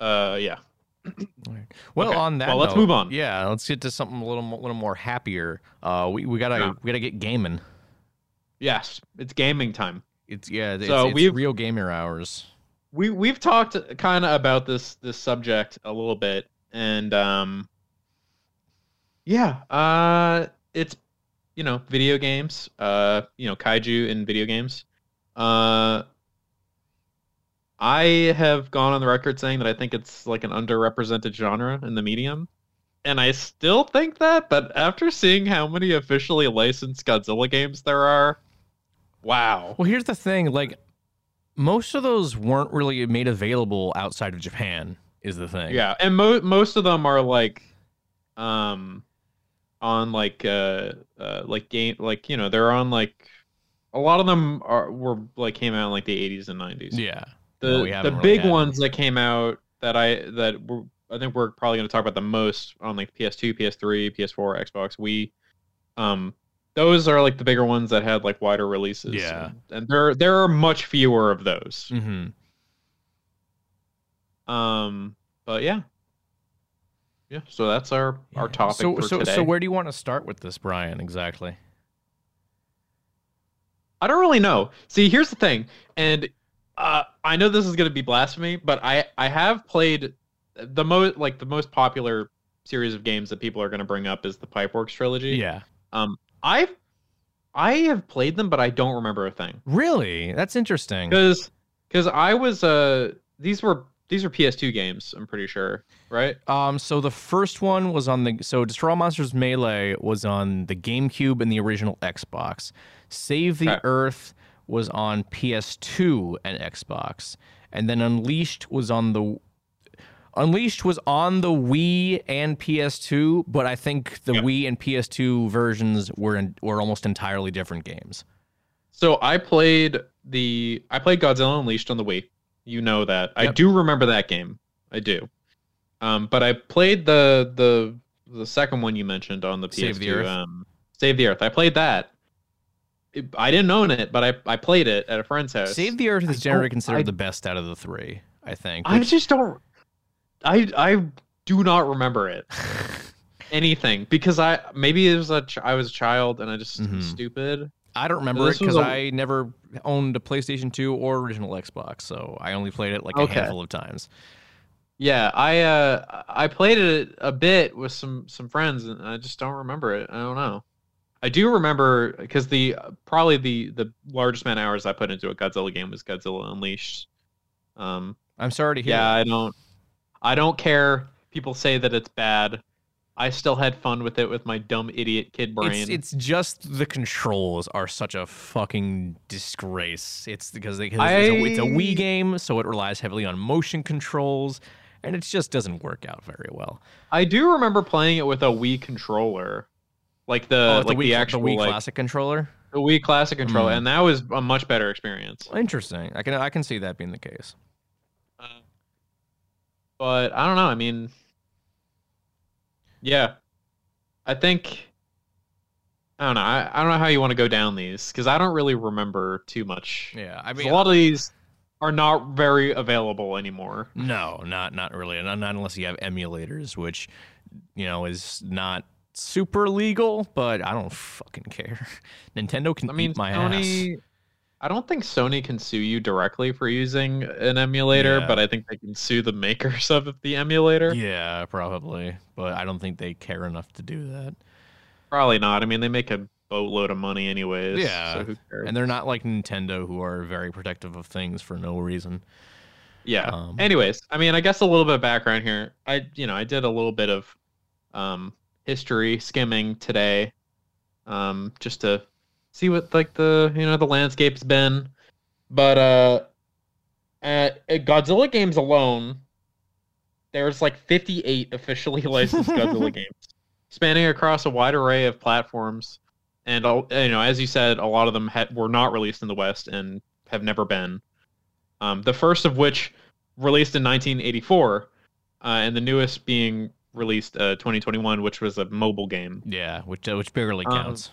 Uh, yeah. Well, Okay. on that, Well, let's move on. Yeah, let's get to something a little, mo- little more happier. Uh, we, we gotta Yeah. we gotta get gaming. Yes, it's gaming time. It's yeah, it's, So we've- real gamer hours. we we've talked kind of about this this subject a little bit, and um, yeah, uh, it's you know video games, uh, you know kaiju in video games. Uh, I have gone on the record saying that I think it's like an underrepresented genre in the medium. And I still think that, but after seeing how many officially licensed Godzilla games there are, wow. Well, here's the thing: like, most of those weren't really made available outside of Japan. Is the thing? Yeah, and mo- most of them are like, um, on like uh, uh like game like you know they're on like a lot of them are were like came out in like the 80s and 90s. Yeah. The Well, the haven't really big had ones that came out that I that were I think we're probably going to talk about the most on like PS2, PS3, PS4, Xbox, Wii. Um, those are like the bigger ones that had like wider releases. Yeah. and, and there there are much fewer of those. Mm-hmm. Um, but yeah, yeah. So that's our our topic So, for so, today. so where do you want to start with this, Brian? Exactly. I don't really know. See, here's the thing, and uh, I know this is going to be blasphemy, but I I have played the most like the most popular series of games that people are going to bring up is the Pipeworks trilogy. Yeah. Um, I've I have played them, but I don't remember a thing Really? That's interesting. because because I was uh these were these were PS2 games. I'm pretty sure, right? Um, so the first one was on the so Destroy All Monsters Melee was on the GameCube and the original Xbox. Save the Okay. Earth was on PS2 and Xbox, and then Unleashed was on the Unleashed was on the Wii and PS2, but I think the Yep. Wii and PS2 versions were in, were almost entirely different games. So I played the I played Godzilla Unleashed on the Wii. You know that. I do remember that game. I do. Um, but I played the the the second one you mentioned on the PS2. Save the Earth. Um, Save the Earth. I played that. It- I didn't own it, but I, I played it at a friend's house. Save the Earth is generally considered I- the best out of the three. I think. I which- just don't. I I do not remember it anything because I maybe it was a ch- I was a child and I just Mhm. stupid. I don't remember it This was because a- I never owned a PlayStation 2 or original Xbox, so I only played it like a Okay. handful of times. Yeah, I uh I played it a bit with some some friends and I just don't remember it. I don't know. I do remember because the probably the the largest amount of hours I put into a Godzilla game was Godzilla Unleashed. Um I'm sorry to hear. yeah, that. I don't I don't care. People say that it's bad. I still had fun with it with my dumb idiot kid brain. It's, it's just the controls are such a fucking disgrace. It's because they, 'cause it's, a, it's a I- Wii game, so it relies heavily on motion controls, and it just doesn't work out very well. I do remember playing it with a Wii controller. Like the oh, like Wii, the actual Wii like Classic controller. the Wii Classic controller, Hmm. and that was a much better experience. Interesting. I can I can see that being the case. Uh, but I don't know. I mean, yeah, I think I don't know. I, I don't know how you want to go down these because I don't really remember too much. Yeah, I mean, a lot of these are not very available anymore. No, not not really, not, not unless you have emulators, which you know is not super legal. But I don't fucking care. Nintendo can I mean, my Sony. ass. I don't think Sony can sue you directly for using an emulator, Yeah. but I think they can sue the makers of the emulator. Yeah, probably, but I don't think they care enough to do that. Probably not. I mean, they make a boatload of money anyways. Yeah, so who cares? And they're not like Nintendo, who are very protective of things for no reason. Yeah. Um, Anyways, I mean, I guess a little bit of background here. I, you know, I did a little bit of um, history skimming today, um, just to see what like the you know the landscape's been. But uh, at, at Godzilla games alone, there's like 58 officially licensed Godzilla games, spanning across a wide array of platforms. And uh, you know, as you said, a lot of them had, were not released in the West and have never been. Um, the first of which released in 1984, uh, and the newest being released uh, 2021, which was a mobile game. Yeah, which uh, which barely Um, counts.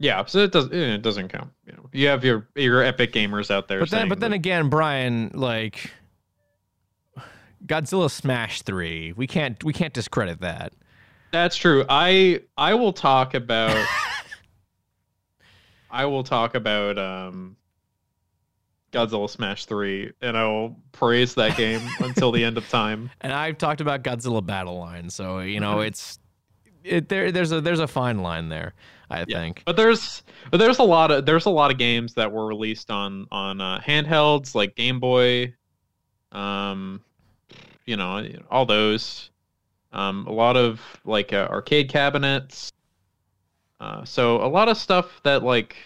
Yeah, so it does eh, it doesn't count. You, know, you have your your epic gamers out there. but then, but then that- again, Brian, like Godzilla Smash Three, we can't we can't discredit that. that's true. I I will talk about I will talk about um Godzilla Smash 3 and I will praise that game until the end of time. And I've talked about Godzilla Battle Line, so you know it's it there. There's a there's a fine line there. I Yeah. think. But there's but there's a lot of there's a lot of games that were released on on uh, handhelds like Game Boy, um, you know all those, um, a lot of like uh, arcade cabinets. Uh, so a lot of stuff that like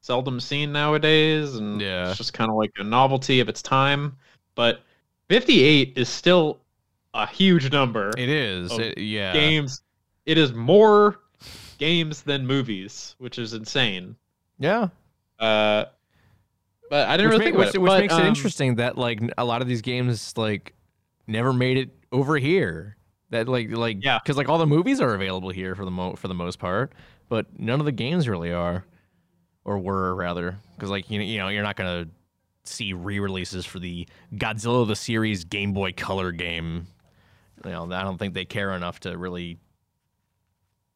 seldom seen nowadays, and Yeah. it's just kind of like a novelty of its time. But 58 is still a huge number It is. It- yeah. games. It is more games than movies, which is insane. Yeah. Uh, but I didn't which, really ma- think which, it. which but, makes it um, interesting that like a lot of these games like never made it over here. That like like Yeah. because like all the movies are available here for the mo for the most part, but none of the games really are, or were rather. Because like you know you know you're not gonna see re-releases for the Godzilla the series Game Boy Color game. You know I don't think they care enough to really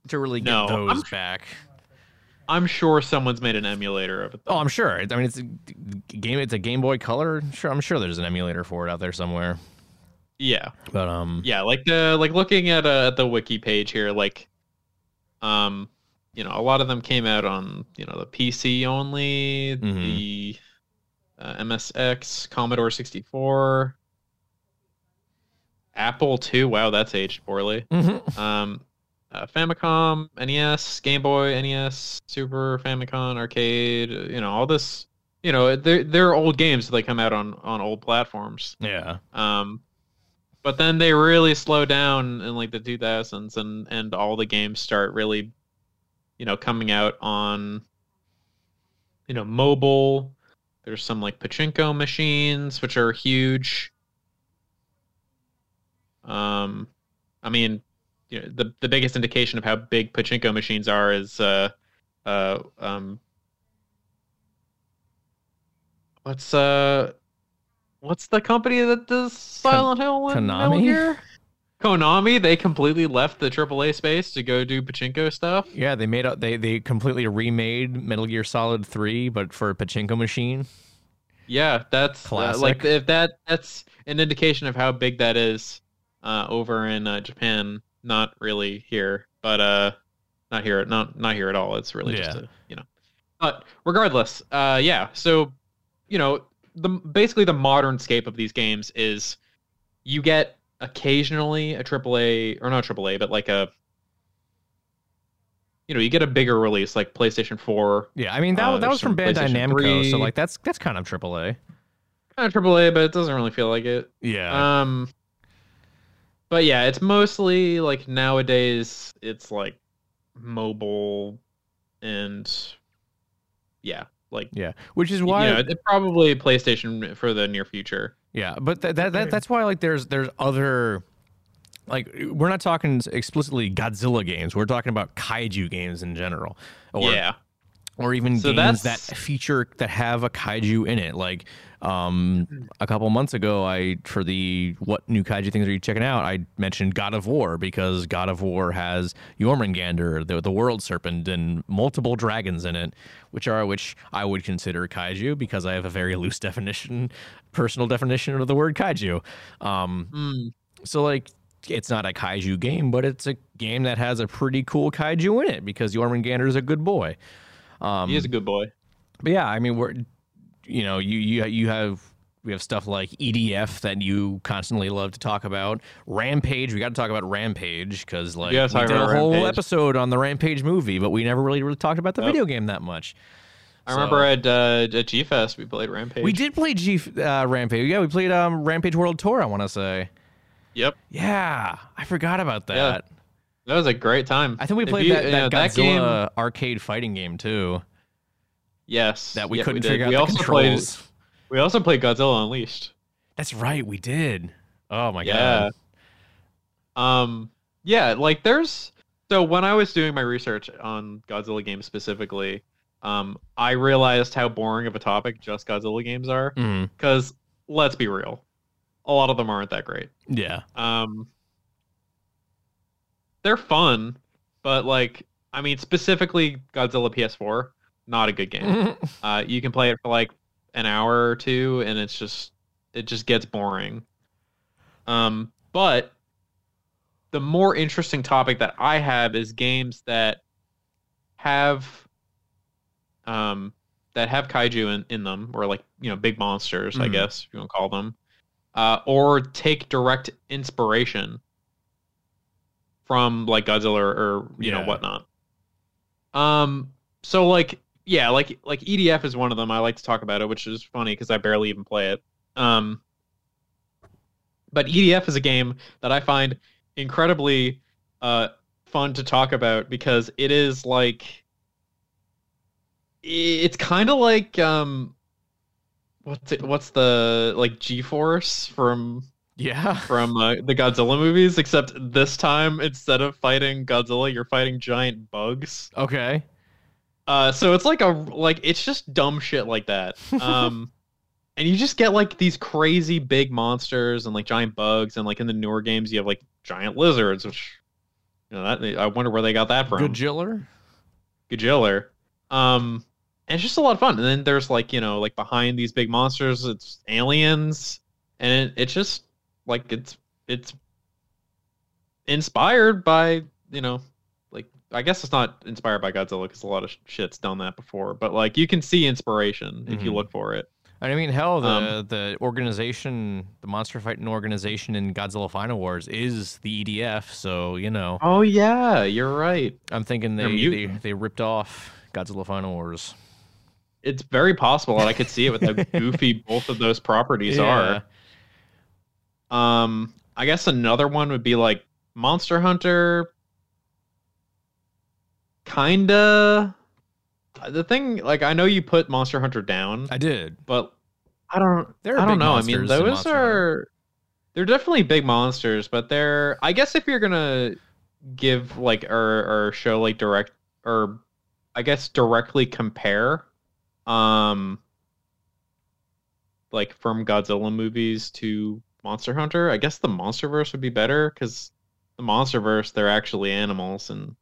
to really get No, I'm those back. I'm sure someone's made an emulator of it. Oh. I'm sure. I mean, it's a game. It's a Game Boy Color. Sure, I'm sure there's an emulator for it out there somewhere. yeah, But um, yeah. Like the like looking at uh, at the wiki page here, like, um, you know, a lot of them came out on you know the PC only, Mhm. the uh, MSX, Commodore 64, Apple II. Wow, that's aged poorly. mhm. um, uh, Famicom, NES, Game Boy, NES, Super Famicom, arcade. uh, You know, all this. You know, they're they're old games. That they come out on on old platforms. yeah, Um, but then they really slow down in like the 2000s, and and all the games start really, you know, coming out on. You know, mobile. There's some like pachinko machines, which are huge. Um, I mean, you know, the the biggest indication of how big pachinko machines are is uh, uh, um, what's uh, what's the company that does Silent Hill Metal Konami? Gear? Konami. They completely left the AAA space to go do pachinko stuff. yeah. They made up. They they completely remade Metal Gear Solid Three, but for a pachinko machine. Yeah, that's uh, like if that that's an indication of how big that is uh, over in uh, Japan. Not really here, but uh, not here, not not here at all. It's really just a you know. But regardless, uh, yeah. So you know, the basically the modern scape of these games is you get occasionally a AAA or not AAA, but like a you know you get a bigger release like PlayStation Four, Yeah, I mean that Uh, that was from Bandai Namco, so like that's that's kind of AAA. kind of AAA, but it doesn't really feel like it. Yeah, Um, but yeah, it's mostly like nowadays. It's like mobile, and yeah, like yeah, which is you why know, it, probably PlayStation for the near future. Yeah, but that, that, that that's why like there's there's other like we're not talking explicitly Godzilla games. We're talking about kaiju games in general, or yeah, or even So games that feature that have a kaiju in it. Like um, a couple months ago, I for the what new kaiju things are you checking out? I mentioned God of War because God of War has Jormungandr, the the world serpent, and multiple dragons in it, which are which I would consider kaiju because I have a very loose definition, personal definition of the word kaiju. Um, Mm, so like it's not a kaiju game, but it's a game that has a pretty cool kaiju in it because Jormungandr is a good boy. Um, he is a good boy. but yeah, I mean, we're you know, you you you have we have stuff like EDF that you constantly love to talk about. Rampage, we got to talk about Rampage because like we did a whole Rampage. episode on the Rampage movie, but we never really really talked about the video game that much. I So- remember at uh, at G Fest we played Rampage. We did play G uh, Rampage. Yeah, we played um, Rampage World Tour. I want to say. Yep, Yeah, I forgot about that. Yeah. That was a great time. I think we played you- that, that Godzilla game. arcade fighting game too. Yes, That we yeah, couldn't did. figure out we the also controls. Played, we also played Godzilla Unleashed. That's right, we did. Oh my yeah. god. Um yeah, like there's so when I was doing my research on Godzilla games specifically, um I realized how boring of a topic just Godzilla games are Mm, cuz let's be real. A lot of them aren't that great. yeah. Um They're fun, but like I mean specifically Godzilla PS4, not a good game. Uh you can play it for like an hour or two, and it's just it just gets boring. Um, but the more interesting topic that I have is games that have um that have kaiju in, in them, or like you know big monsters, I Mhm. guess if you want to call them, uh, or take direct inspiration from like Godzilla or, or you know whatnot. Um, so like yeah, like like EDF is one of them. I like to talk about it, which is funny because I barely even play it. Um, but EDF is a game that I find incredibly uh fun to talk about because it is like it's kind of like um what's it, what's the like G-force from Yeah. from uh, the Godzilla movies except this time instead of fighting Godzilla you're fighting giant bugs. Okay. Uh so it's like a like it's just dumb shit like that. Um and you just get like these crazy big monsters and like giant bugs and like in the newer games you have like giant lizards which you know that I wonder where they got that from. Good Jiller. Gajiller. Um, and it's just a lot of fun. And then there's like you know like behind these big monsters, it's aliens, and it, it's just like it's it's inspired by you know like I guess it's not inspired by Godzilla because a lot of sh- shit's done that before, but like you can see inspiration if you Mhm. look for it. I mean, hell, the Um, the organization, the monster fighting organization in Godzilla Final Wars is the EDF. So you know, Oh yeah, you're right. I'm thinking they they, they ripped off Godzilla Final Wars. It's very possible, and I could see it with how goofy both of those properties are. Um, I guess another one would be like Monster Hunter. Kinda. The thing, like, I know you put Monster Hunter down, I did. but I don't. There I don't know. I mean, those are. They're definitely big monsters, but they're. I guess if you're gonna give like or or show like direct or I guess directly compare, um, like from Godzilla movies to Monster Hunter, I guess the MonsterVerse would be better because the MonsterVerse they're actually animals and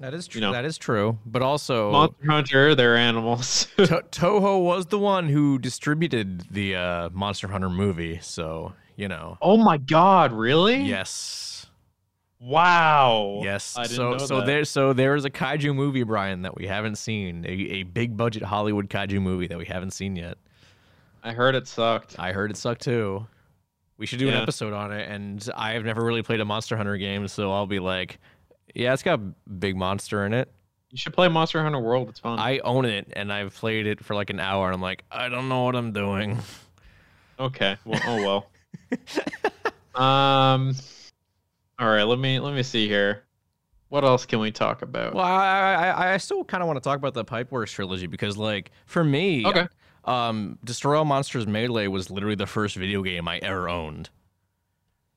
That is true. You know. that is true. But also, Monster Hunter they're animals. to- Toho was the one who distributed the uh, Monster Hunter movie. So you know, oh my god, really? yes, Wow. yes. So so that. there so there is a kaiju movie, Brian, that we haven't seen. A, a big budget Hollywood kaiju movie that we haven't seen yet. I heard it sucked. I heard it sucked too. We should do an episode on it, and I have never really played a Monster Hunter game, so I'll be like, yeah, it's got a big monster in it. You should play Monster Hunter World. It's fun. I own it, and I've played it for like an hour, and I'm like, I don't know what I'm doing. Okay. Well, oh well. um. All right. Let me let me see here. What else can we talk about? Well, I I, I still kind of want to talk about the Pipeworks trilogy because, like, for me, Okay. Um, Destroy All Monsters Melee was literally the first video game I ever owned.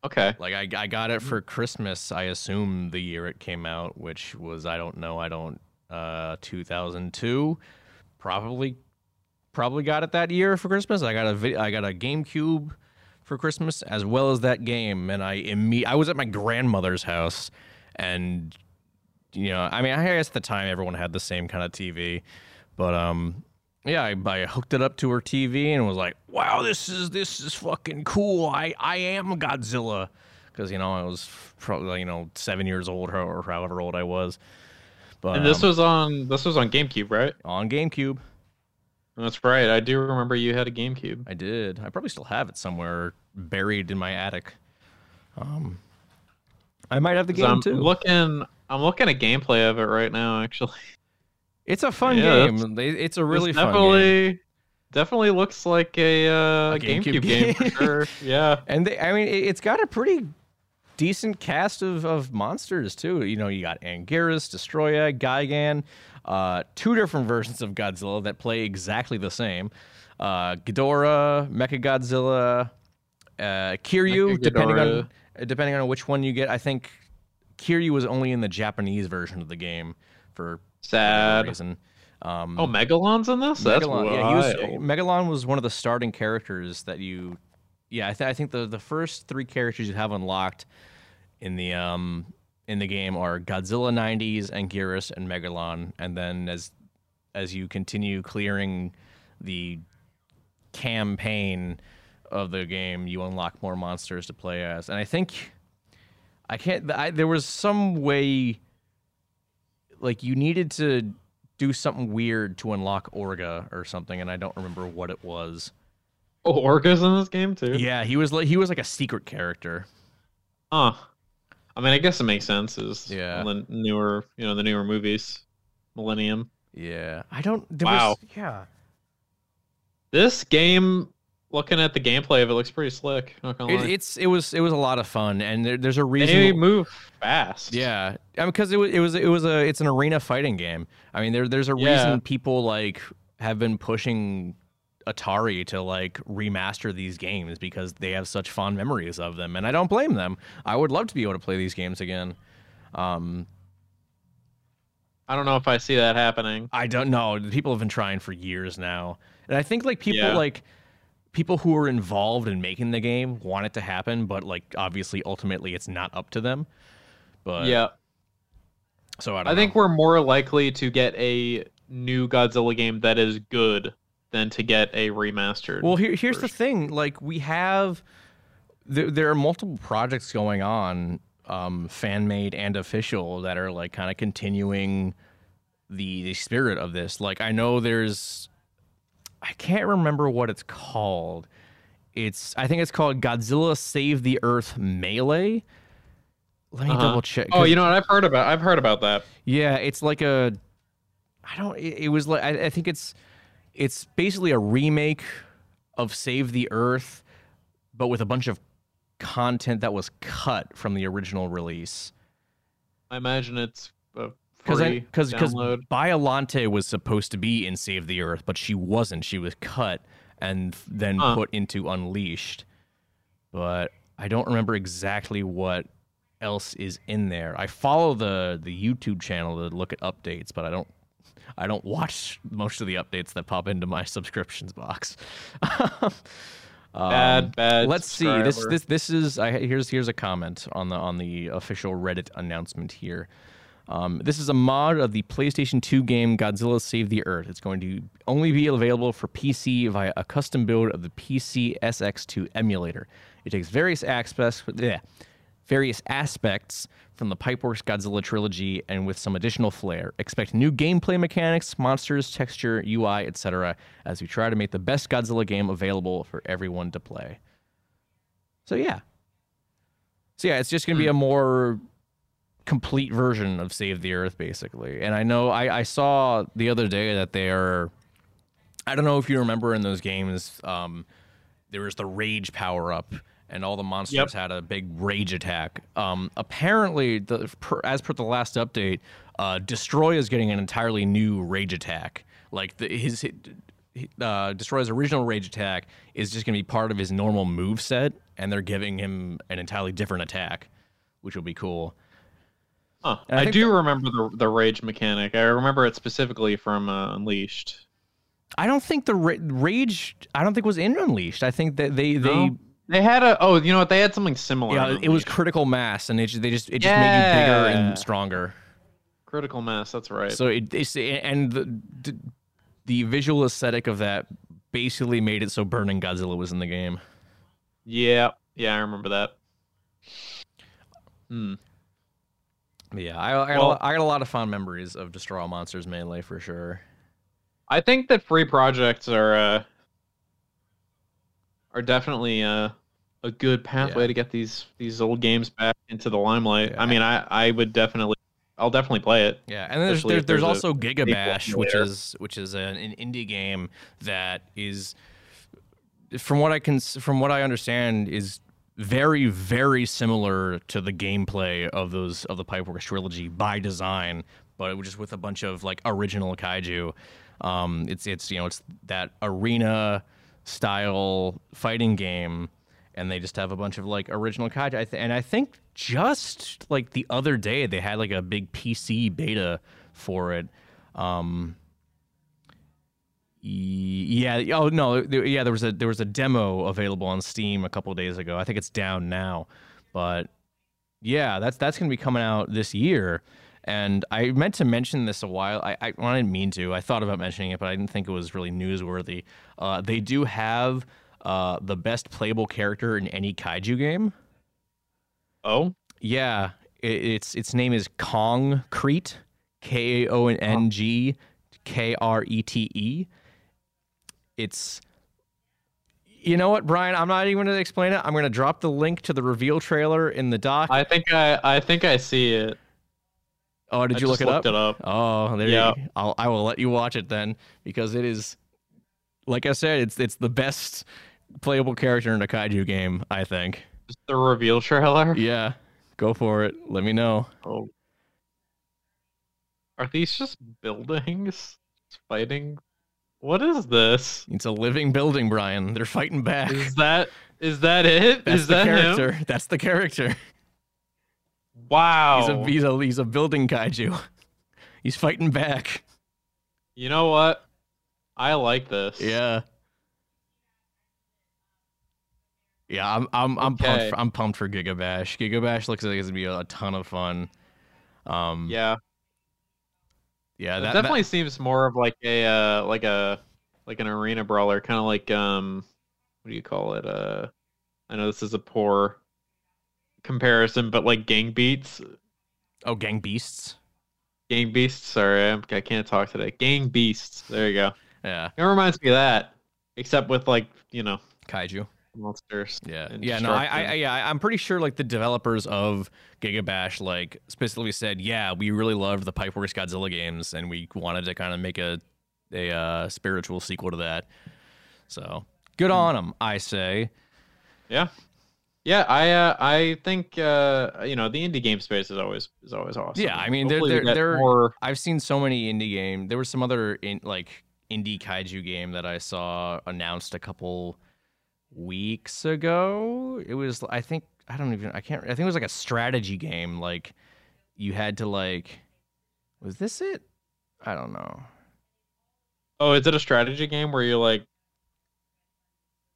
Okay. Like, I I got it for Christmas. I assume the year it came out, which was I don't know. I don't uh 2002, probably probably got it that year for Christmas. I got a vid- I got a GameCube for Christmas as well as that game, and I imme- I was at my grandmother's house, and you know, I mean, I guess at the time everyone had the same kind of TV, but um, yeah, I, I hooked it up to her TV and was like, wow, this is this is fucking cool. I I am Godzilla, because you know I was probably you know seven years old or, or however old I was, but And this um, was on this was on GameCube, right? on GameCube. That's right. I do remember you had a GameCube. I did. I probably still have it somewhere buried in my attic. Um, I might have the game I'm too. looking. I'm looking at gameplay of it right now. Actually, it's a fun Yeah, game. It- It's a really This fun game. definitely definitely looks like a, uh, A GameCube GameCube, game for sure. Yeah. And they, I mean, it- it's got a pretty decent cast of, of monsters too. You know, you got Anguirus, Destoroyah, Gigan, uh, two different versions of Godzilla that play exactly the same. Uh, Ghidorah, Mechagodzilla, uh, Kiryu, depending on depending on which one you get. I think Kiryu was only in the Japanese version of the game for Sad. reason. Um, Oh, Megalon's in this. That's Megalon, yeah, he was. Megalon was one of the starting characters that you. Yeah, I, th- I think the the first three characters you have unlocked in the um in the game are Godzilla 90s, Anguirus, and Megalon, and then as as you continue clearing the campaign of the game, you unlock more monsters to play as, and I think I can't. I, there was some way, like you needed to do something weird to unlock Orga or something, and I don't remember what it was. Oh, Orga's in this game too. Yeah, he was like he was like a secret character. Huh. I mean, I guess it makes sense. Is Yeah. the newer, you know, the newer movies, Millennium. Yeah, I don't. There Wow. Was, yeah. This game, looking at the gameplay of it, looks pretty slick. It, it's it was it was a lot of fun, and there, there's a reason. they move fast. Yeah, I mean, because it was it was it was a it's an arena fighting game. I mean, there there's a Yeah. reason people like have been pushing Atari to like remaster these games because they have such fond memories of them, and I don't blame them. I would love to be able to play these games again. Um, I don't know if I see that happening. I don't know. People have been trying for years now, and I think like people Yeah. like people who are involved in making the game want it to happen, but like obviously, ultimately, it's not up to them. But yeah, so I, I think we're more likely to get a new Godzilla game that is good than to get a remastered. Well, here, here's the thing. Like we have, there, there are multiple projects going on, um, fan made and official, that are like kind of continuing the the spirit of this. Like I know there's, I can't remember what it's called. It's I think it's called Godzilla Save the Earth Melee. Let me Uh-huh. double check. Oh, you know what? I've heard about. I've heard about that. yeah, it's like a. I don't. It, it was like I, I think it's, it's basically a remake of Save the Earth, but with a bunch of content that was cut from the original release. I imagine it's a Because because because. Biolante was supposed to be in Save the Earth, but she wasn't. She was cut and then Huh. put into Unleashed. But I don't remember exactly what else is in there. I follow the the YouTube channel to look at updates, but I don't I don't watch most of the updates that pop into my subscriptions box. Um, Bad, bad. Let's see. This this this is I, here's here's a comment on the on the official Reddit announcement here. Um, this is a mod of the PlayStation 2 game Godzilla Save the Earth. It's going to only be available for PC via a custom build of the PCSX2 emulator. It takes various aspects, yeah, various aspects from the Pipeworks Godzilla trilogy and with some additional flair. Expect new gameplay mechanics, monsters, texture, UI, etc., as we try to make the best Godzilla game available for everyone to play. So yeah. So yeah, it's just going to be a more complete version of Save the Earth, basically. And I know I, I saw the other day that they're. I don't know if you remember in those games, um, there was the rage power up, and all the monsters Yep. had a big rage attack. Um, apparently, the, per, as per the last update, uh, Destoroyah is getting an entirely new rage attack. Like the, his. Uh, Destoroyah's original rage attack is just going to be part of his normal move set, and they're giving him an entirely different attack, which will be cool. Huh. I I, do remember the the rage mechanic. I remember it specifically from uh, Unleashed. I don't think the ra- rage. I don't think was in Unleashed. I think that they they No? They had a oh, you know what? They had something similar. yeah, it was critical mass, and it just, they just it just made you bigger and stronger. critical mass. That's right. So it it's, and the, the the visual aesthetic of that basically made it so Burning Godzilla was in the game. yeah, yeah, I remember that. Hmm. Yeah, I, I, got, a, I got a lot of fond memories of Destroy All Monsters Melee for sure. I think that free projects are uh, are definitely uh, a good pathway Yeah. to get these these old games back into the limelight. Yeah. I mean, I I would definitely, I'll definitely play it. Yeah, and then there's there's, there's there's also Giga Bash, which is which is an, an indie game that is, from what I can from what I understand, is very very similar to the gameplay of those of the Pipeworks trilogy by design, but it was just with a bunch of like original kaiju. Um, it's it's you know it's that arena style fighting game and they just have a bunch of like original kaiju. I th- and I think just like the other day they had like a big PC beta for it. Um, yeah. Oh no. there- Yeah. There was a there was a demo available on Steam a couple days ago. I think it's down now, but yeah, that's that's gonna be coming out this year. And I meant to mention this a while. I, I, well, I didn't mean to. I thought about mentioning it, but I didn't think it was really newsworthy. Uh, they do have uh, the best playable character in any kaiju game. Oh, Yeah, it, its its name is Kong Crete, K A O N G K R E T E. It's you know what, Brian? I'm not even going to explain it. I'm going to drop the link to the reveal trailer in the doc. I think I I think I see it. oh, did I you look it up? looked it up. Oh, there Yeah. you go. I'll, I will let you watch it then because it is, like I said, it's it's the best playable character in a kaiju game. I think. Just the reveal trailer. Yeah, go for it. Let me know. Oh. Are these just buildings fighting? What is this? It's a living building, Brian. They're fighting back. Is that is that it? That's Is the that character. him? That's the character. Wow. He's a he's a he's a building kaiju. He's fighting back. you know what? I like this. Yeah. Yeah, I'm I'm I'm pumped. For, I'm pumped for Gigabash. Gigabash looks like it's gonna be a, ton of fun. Um, Yeah. Yeah, It that, definitely seems more of like a uh, like a like an arena brawler, kind of like um, what do you call it? Uh, I know this is a poor comparison, but like Gang Beats, oh, Gang Beasts. Gang Beasts. Sorry, I'm, I can't talk today. Gang Beasts. There you go. Yeah, It reminds me of that, except with like you know kaiju. Monsters. Yeah, yeah. No, I, I, yeah, I'm pretty sure like the developers of Gigabash like specifically said, yeah, we really loved the Pipeworks Godzilla games, and we wanted to kind of make a a uh, spiritual sequel to that. So good Hmm. on them, I say. Yeah. Yeah, I uh, I think uh, you know the indie game space is always is always awesome. Yeah, I mean, Hopefully we they're- they're- more I've seen so many indie game. There was some other in like indie kaiju game that I saw announced a couple weeks ago. It was I think I don't even I can't I think it was like a strategy game like you had to like was this it? I don't know. Oh, is it a strategy game where you like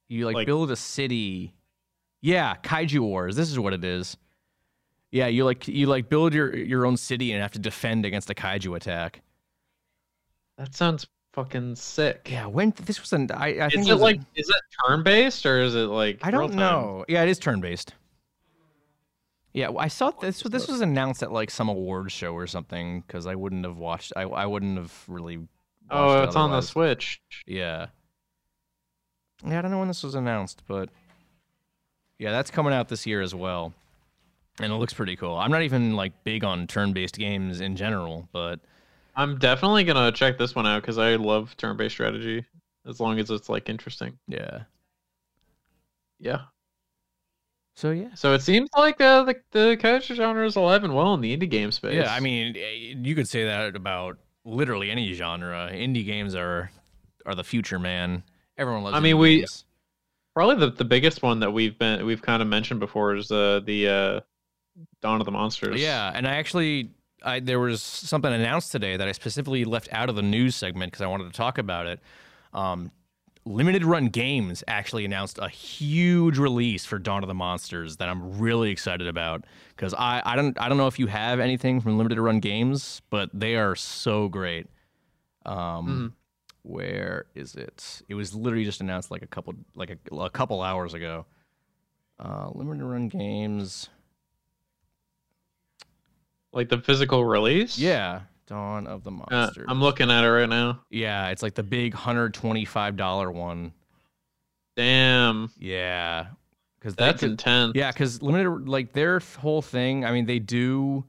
You like, Like- build a city. Yeah, Kaiju Wars. This is what it is. Yeah, you like you like build your your own city and have to defend against a kaiju attack. that sounds fucking sick. Yeah, when this was an I, I think is it it was like is it turn based or is it like I don't know. Yeah, it is turn based. Yeah, well, I saw this. This was announced at like some awards show or something because I wouldn't have watched. I I wouldn't have really. Oh, it it's on the. Switch. Yeah. Yeah, I don't know when this was announced, but yeah, that's coming out this year as well, and it looks pretty cool. I'm not even like big on turn-based games in general, but I'm definitely gonna check this one out because I love turn based strategy as long as it's like interesting. yeah. Yeah. So yeah. So it seems like uh, the the kaiju genre is alive and well in the indie game space. Yeah, I mean, eh, you could say that about literally any genre. Indie games are are the future, man. Everyone loves. I mean, we- games. probably the, the biggest one that we've been we've kind of mentioned before is uh, the uh, Dawn of the Monsters. Yeah, and I actually, I there was something announced today that I specifically left out of the news segment because I wanted to talk about it. Um, Limited Run Games actually announced a huge release for Dawn of the Monsters that I'm really excited about because I, I don't I don't know if you have anything from Limited Run Games, but they are so great. Um, where is it? It was literally just announced like a couple like a, a couple hours ago. Uh, Limited Run Games. Like the physical release. Yeah, Dawn of the Uh, Monsters. I'm looking at it right now. Yeah, it's like the big hundred twenty-five dollar one. Damn, Yeah, because that's intense. yeah, because limited like their whole thing. I mean, they do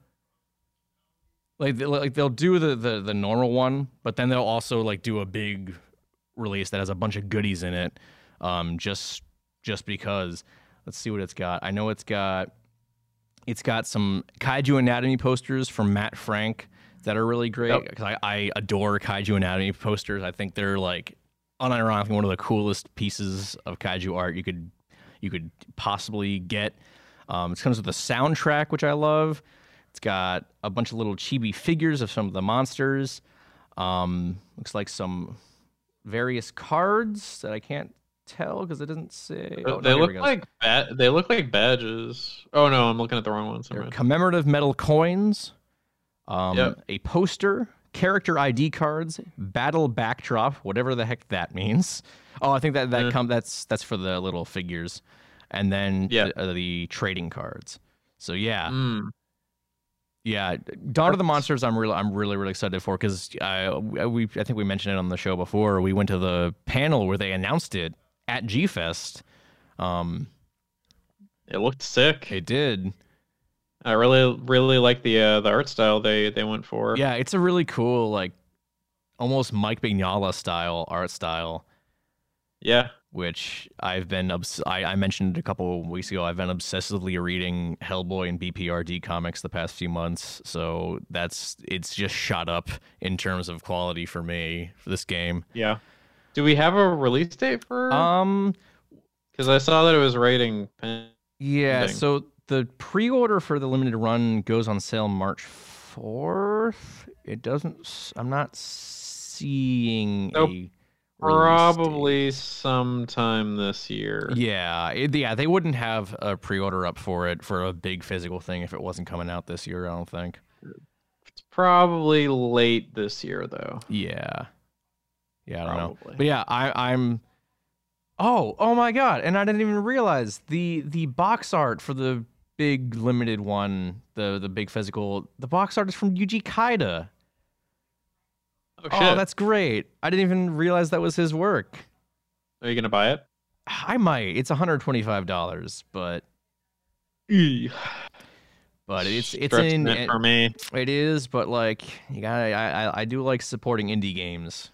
like they, like they'll do the, the the normal one, but then they'll also like do a big release that has a bunch of goodies in it. Um, just just because. Let's see what it's got. I know it's got it's got some kaiju anatomy posters from Matt Frank that are really great Yep. because I, I adore kaiju anatomy posters. I think they're like unironically one of the coolest pieces of kaiju art you could you could possibly get. Um, it comes with a soundtrack, which I love. It's got a bunch of little chibi figures of some of the monsters. Um, looks like some various cards that I can't tell because it doesn't say. Oh, they we look like ba- they look like badges. Oh no, I'm looking at the wrong one. They're commemorative metal coins. um, Yep. a poster, character ID cards, battle backdrop, whatever the heck that means. Oh, I think that that Eh. come that's that's for the little figures, and then Yeah. the, uh, the trading cards. So yeah, Mm. yeah, Dawn of the Monsters. I'm really, I'm really, really excited for because I, we, I think we mentioned it on the show before. We went to the panel where they announced it at G Fest. Um, It looked sick. it did. I really, really like the uh, the art style they they went for. Yeah, it's a really cool, like, almost Mike Mignola style art style. Yeah. Which I've been, obs- I, I mentioned a couple weeks ago. I've been obsessively reading Hellboy and BPRD comics the past few months, so that's it's just shot up in terms of quality for me for this game. Yeah. Do we have a release date for? Um, Because I saw that it was rating. Yeah, so the pre-order for the limited run goes on sale March 4th. It doesn't I'm not seeing Nope. a Probably sometime this year. Yeah, it- yeah, they wouldn't have a pre-order up for it for a big physical thing if it wasn't coming out this year, I don't think. It's probably late this year though. Yeah. Yeah, I don't know. Probably. But yeah, I I'm Oh, oh my god, and I didn't even realize the the box art for the big limited one, the the big physical, the box art is from Yuji Kaida. Oh, oh shit! Oh, that's great. I didn't even realize that was his work. Are you gonna buy it? I might. It's $125, but but it's it's Stretching in it for me. it is, but like you got to I, I I do like supporting indie games.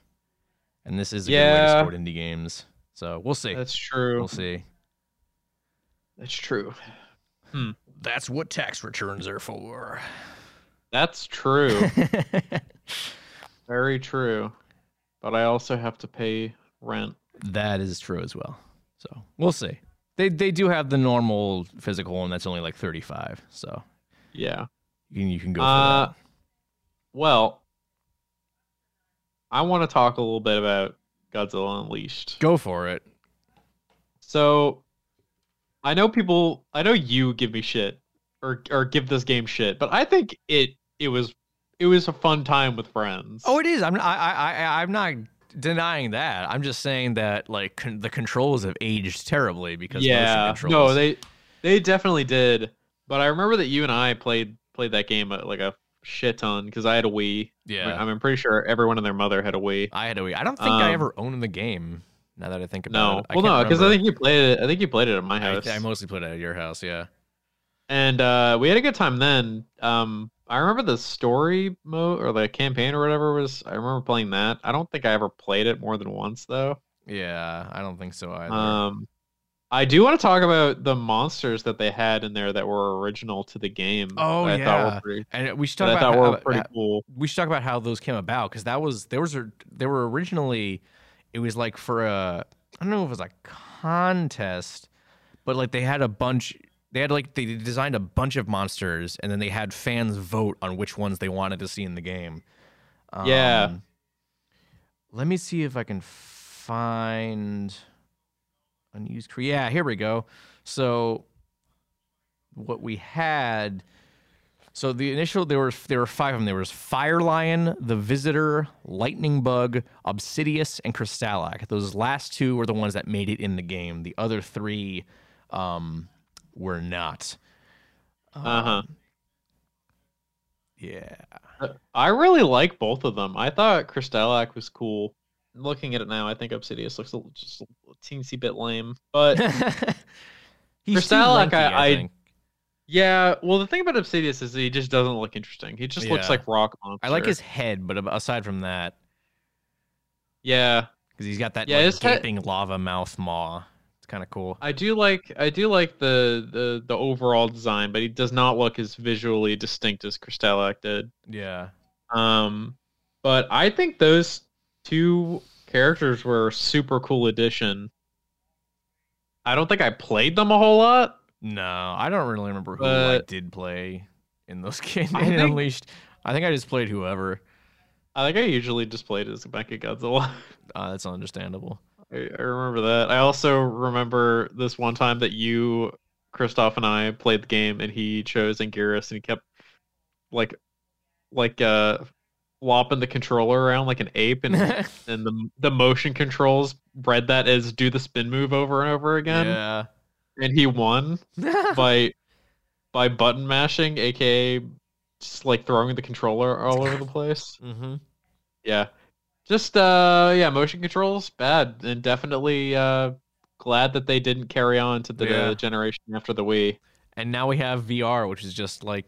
And this is a good way to support indie games. So, we'll see. That's true. We'll see. That's true. That's what tax returns are for. That's true. Very true. But I also have to pay rent. that is true as well. So we'll see. They they do have the normal physical one that's only like thirty five. So Yeah. you can, you can go for Uh, that. Well, I want to talk a little bit about Godzilla Unleashed. Go for it. So, I know people. I know you give me shit or or give this game shit, but I think it it was it was a fun time with friends. Oh, it is. I'm I I I I'm not denying that. I'm just saying that like con- the controls have aged terribly because yeah. controls. No, they they definitely did. But I remember that you and I played played that game like a shit ton because I had a Wii. yeah. I mean, I'm pretty sure everyone and their mother had a Wii. I had a Wii. I don't think I Um, ever owned the game. Now that I think about No, it, I well, no, because I think you played it. I think you played it at my I, house. I mostly played it at your house. Yeah. and uh, we had a good time then. Um, I remember the story mode or the campaign or whatever was. I remember playing that. I don't think I ever played it more than once though. Yeah, I don't think so either. Um, I do want to talk about the monsters that they had in there that were original to the game. Oh, that I thought yeah. were pretty. and we should talk about how, pretty cool. we should talk about how those came about because that was there was they were originally it was like for a I don't know if it was a contest, but like they had a bunch they had like they designed a bunch of monsters and then they had fans vote on which ones they wanted to see in the game. Yeah. Um, Let me see if I can find unused. Yeah, here we go. So what we had. So the initial there were there were five of them. There was Fire Lion, the Visitor, Lightning Bug, Obsidius, and Krystalak. Those last two were the ones that made it in the game. The other three um, were not. Uh huh. Yeah. I really like both of them. I thought Krystalak was cool. Looking at it now, I think Obsidius looks a, just teensy bit lame. But Krystalak, lanky, I- I- think. yeah, well, the thing about Obsidius is he just doesn't look interesting. He just looks like rock monster. I like his head, but aside from that, Yeah, because he's got that Yeah, like, his head- gaping lava mouth maw. It's kind of cool. I do like I do like the the the overall design, but he does not look as visually distinct as Krystalak did. Yeah. Um, but I think those two characters were a super cool addition. I don't think I played them a whole lot. No, I don't really remember who I did play in those games. I think- Unleashed. I think I just played whoever. I think I usually just played as Mecha Godzilla. Uh, that's understandable. I, I remember that. I also remember this one time that you, Christoph, and I played the game, and he chose Anguirus, and he kept like like uh flopping the controller around like an ape and and the the motion controls read that as do the spin move over and over again yeah. and he won by by button mashing aka just like throwing the controller all over the place mm-hmm. yeah just uh yeah motion controls bad and definitely uh glad that they didn't carry on to the Yeah. generation after the wii And now we have VR, which is just like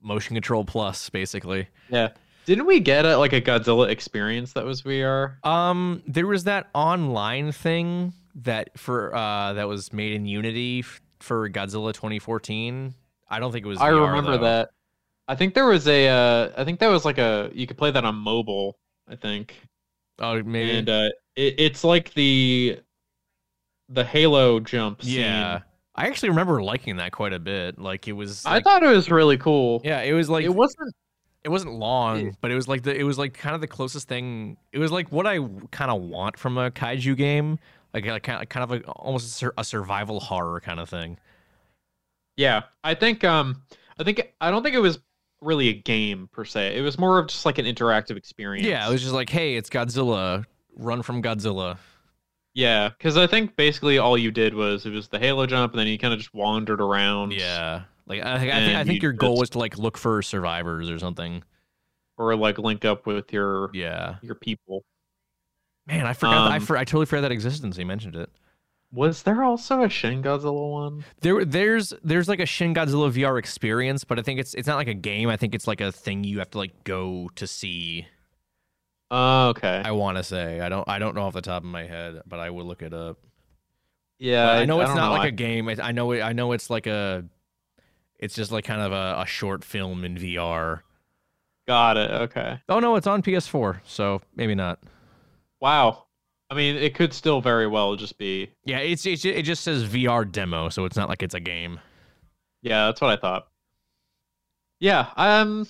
motion control plus, basically. yeah didn't we get a like a godzilla experience that was vr Um, there was that online thing that for uh that was made in Unity f- for Godzilla 2014. I don't think it was. I VR, remember though. that. I think there was a. Uh, I think that was like a. You could play that on mobile. I think, Oh, maybe. and uh, it, it's like the the Halo jump. Scene. yeah, I actually remember liking that quite a bit. Like it was. I thought it was really cool. Yeah, it was like it wasn't. It wasn't long, it- but it was like the it was like kind of the closest thing. It was like what I kind of want from a kaiju game, like like kind of, kind of like almost a, sur- a survival horror kind of thing. Yeah, I think. Um, I think I don't think it was really a game per se. It was more of just like an interactive experience. Yeah, it was just like, hey, it's Godzilla. Run from Godzilla. Yeah, because I think basically all you did was it was the Halo jump, and then you kind of just wandered around. Yeah, like I, think I think, I think your goal was to like look for survivors or something. Or like link up with your Yeah, your people. man, I forgot. I Um, for, I totally forgot that until you mentioned it. Was there also a Shin Godzilla one? There, there's there's like a Shin Godzilla VR experience, but I think it's it's not like a game. I think it's like a thing you have to like go to see. Oh, okay. I want to say I don't I don't know off the top of my head, but I will look it up. yeah, But I know it's don't not like I- a game. I I know it, I know it's like a. It's just like kind of a, a short film in VR. Got it. Okay. Oh no, it's on PS4, so maybe not. Wow. I mean, it could still very well just be. Yeah, it's, it's it just says VR demo, so it's not like it's a game. Yeah, that's what I thought. Yeah. Um,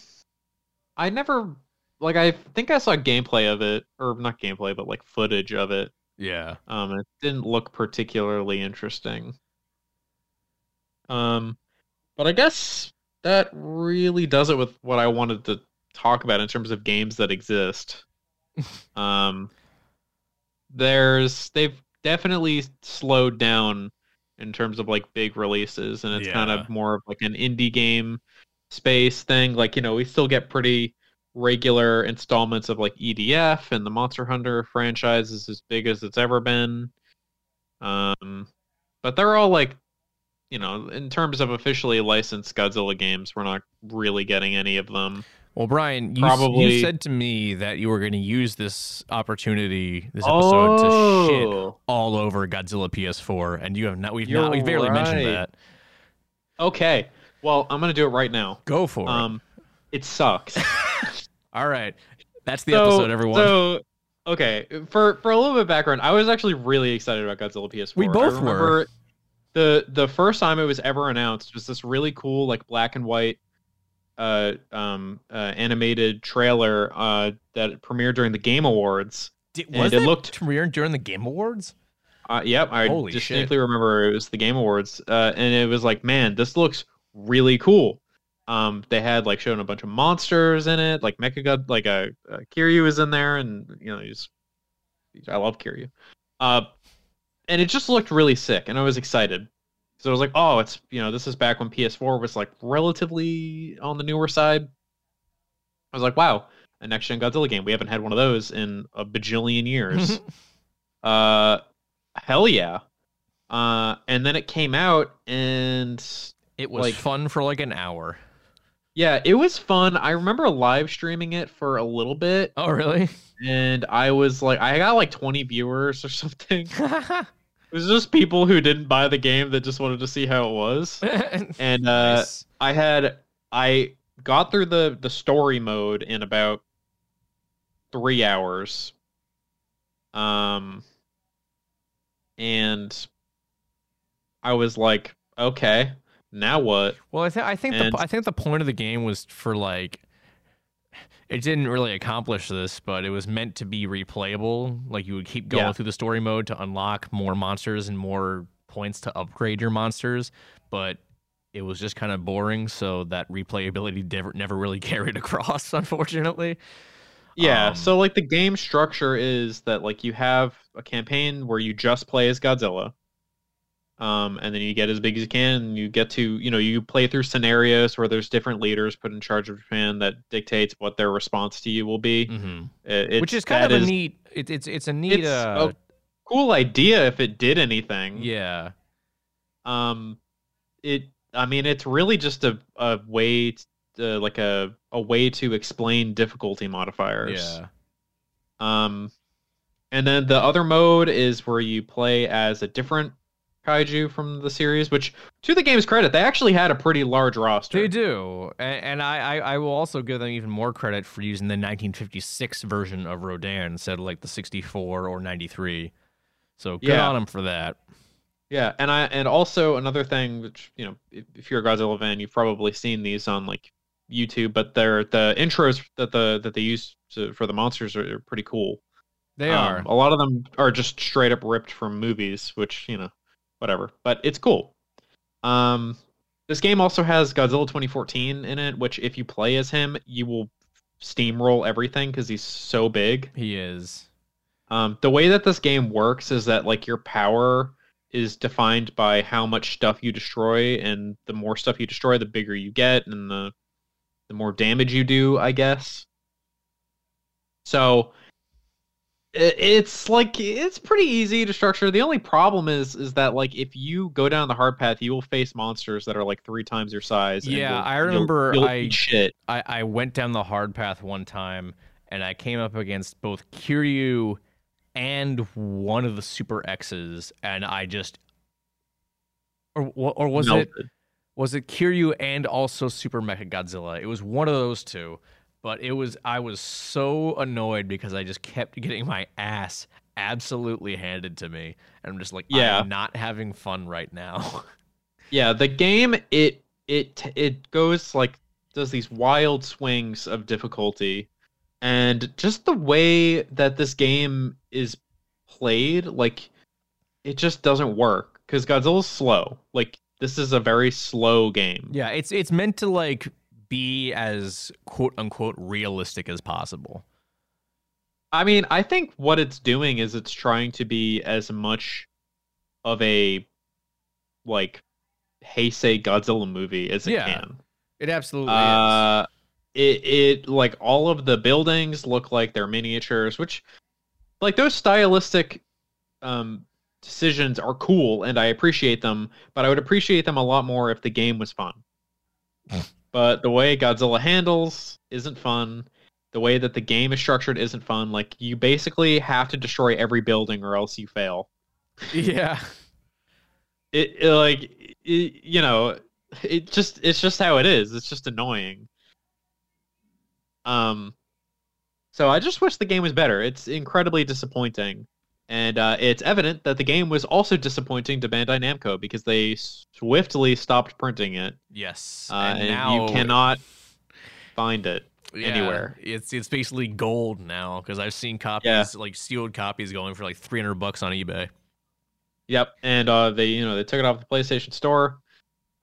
I never like. I think I saw gameplay of it, or not gameplay, but like footage of it. Yeah. Um, it didn't look particularly interesting. Um, but I guess that really does it with what I wanted to talk about in terms of games that exist. um, there's they've definitely slowed down in terms of like big releases, and it's kind of more of like an indie game space thing. Like you know, we still get pretty regular installments of like EDF and the Monster Hunter franchise is as big as it's ever been. Um, but they're all like, you know, in terms of officially licensed Godzilla games, we're not really getting any of them. Well, Brian, you, Probably- you said to me that you were going to use this opportunity, this episode, to shit Oh, all over Godzilla PS4, and you have not. We've You're not. We've barely mentioned that. okay. Well, I'm gonna do it right now. Go for it. Um, it sucks. All right, that's the so, episode, everyone. So, okay, for for a little bit of background, I was actually really excited about Godzilla PS4. We both were. The the first time it was ever announced was this really cool like black and white uh um uh, animated trailer uh that premiered during the Game Awards. Did, and was it looked- premiered during the Game Awards? Uh, yep, I Holy distinctly remember it was the Game Awards, uh, and it was like, man, this looks really cool. Um, they had like shown a bunch of monsters in it, like Mecha like a uh, uh, Kiryu was in there, and you know, he's I love Kiryu. Uh, and it just looked really sick, and I was excited. So I was like, oh, it's you know, this is back when PS4 was like relatively on the newer side. I was like, wow, a next gen Godzilla game. We haven't had one of those in a bajillion years. uh, hell yeah. Uh, and then it came out, and it was Like- fun for like an hour. yeah, it was fun. I remember live streaming it for a little bit, Oh, really? and I was like, I got like 20 viewers or something. It was just people who didn't buy the game that just wanted to see how it was. And uh, Nice. I had I got through the the story mode in about three hours. Um, and I was like, okay, now what? Well, I, th- I think And- the I think the point of the game was for like it didn't really accomplish this, but it was meant to be replayable. Like you would keep going Yeah. through the story mode to unlock more monsters and more points to upgrade your monsters, but it was just kind of boring. So that replayability never never really carried across, unfortunately. Yeah, Um, so like the game structure is that like you have a campaign where you just play as Godzilla. Um, and then you get as big as you can, and you get to, you know, you play through scenarios where there's different leaders put in charge of Japan that dictates what their response to you will be. hmm It- Which is kind of a is- neat. It, it's it's a neat. It's uh, a cool idea if it did anything. yeah. Um, it. I mean, it's really just a a way, to, like a a way to explain difficulty modifiers. Yeah. Um, and then the other mode is where you play as a different kaiju from the series. Which, to the game's credit, they actually had a pretty large roster. They do, and, and I, I I will also give them even more credit for using the 1956 version of Rodan instead of like the 64 or 93. So good Yeah. on them for that. Yeah, and I and also another thing, which you know, if, if you're a Godzilla fan, you've probably seen these on like YouTube, but they're the intros that the that they use to, for the monsters are, are pretty cool. They Um, are. A lot of them are just straight up ripped from movies, which you know, whatever. But it's cool. Um, this game also has Godzilla 2014 in it, which if you play as him, you will steamroll everything because he's so big. He is. Um, the way that this game works is that like your power is defined by how much stuff you destroy, and the more stuff you destroy, the bigger you get, and the the more damage you do, I guess. So it's like it's pretty easy to structure. The only problem is is that like if you go down the hard path, you will face monsters that are like three times your size. Yeah, you'll- I you'll- remember you'll I- shit. I, I went down the hard path one time and I came up against both Kiryu and one of the Super X's, and I just or or was it was it Kiryu and also Super Mecha Godzilla? It was one of those two, but it was I was so annoyed because I just kept getting my ass absolutely handed to me, and I'm just like, Yeah. I'm not having fun right now. Yeah, the game it it it goes like does these wild swings of difficulty and just the way that this game is played like it just doesn't work cuz Godzilla's slow. Like this is a very slow game. yeah, it's it's meant to like be as quote unquote realistic as possible. I mean, I think what it's doing is it's trying to be as much of a like Heisei Godzilla movie as it Yeah. can. It absolutely is. Uh, it it like all of the buildings look like they're miniatures, which like those stylistic um decisions are cool and I appreciate them, but I would appreciate them a lot more if the game was fun. but the way Godzilla handles isn't fun. The way that the game is structured isn't fun. Like you basically have to destroy every building or else you fail. Yeah. It, it like it, you know, it just it's just how it is. It's just annoying. Um so I just wish the game was better. It's incredibly disappointing. And uh, it's evident that the game was also disappointing to Bandai Namco because they swiftly stopped printing it. Yes. Uh, and now you cannot find it. yeah, anywhere. It's it's basically gold now because I've seen copies Yeah. like sealed copies going for like 300 bucks on eBay. Yep, and uh, they you know they took it off the PlayStation Store.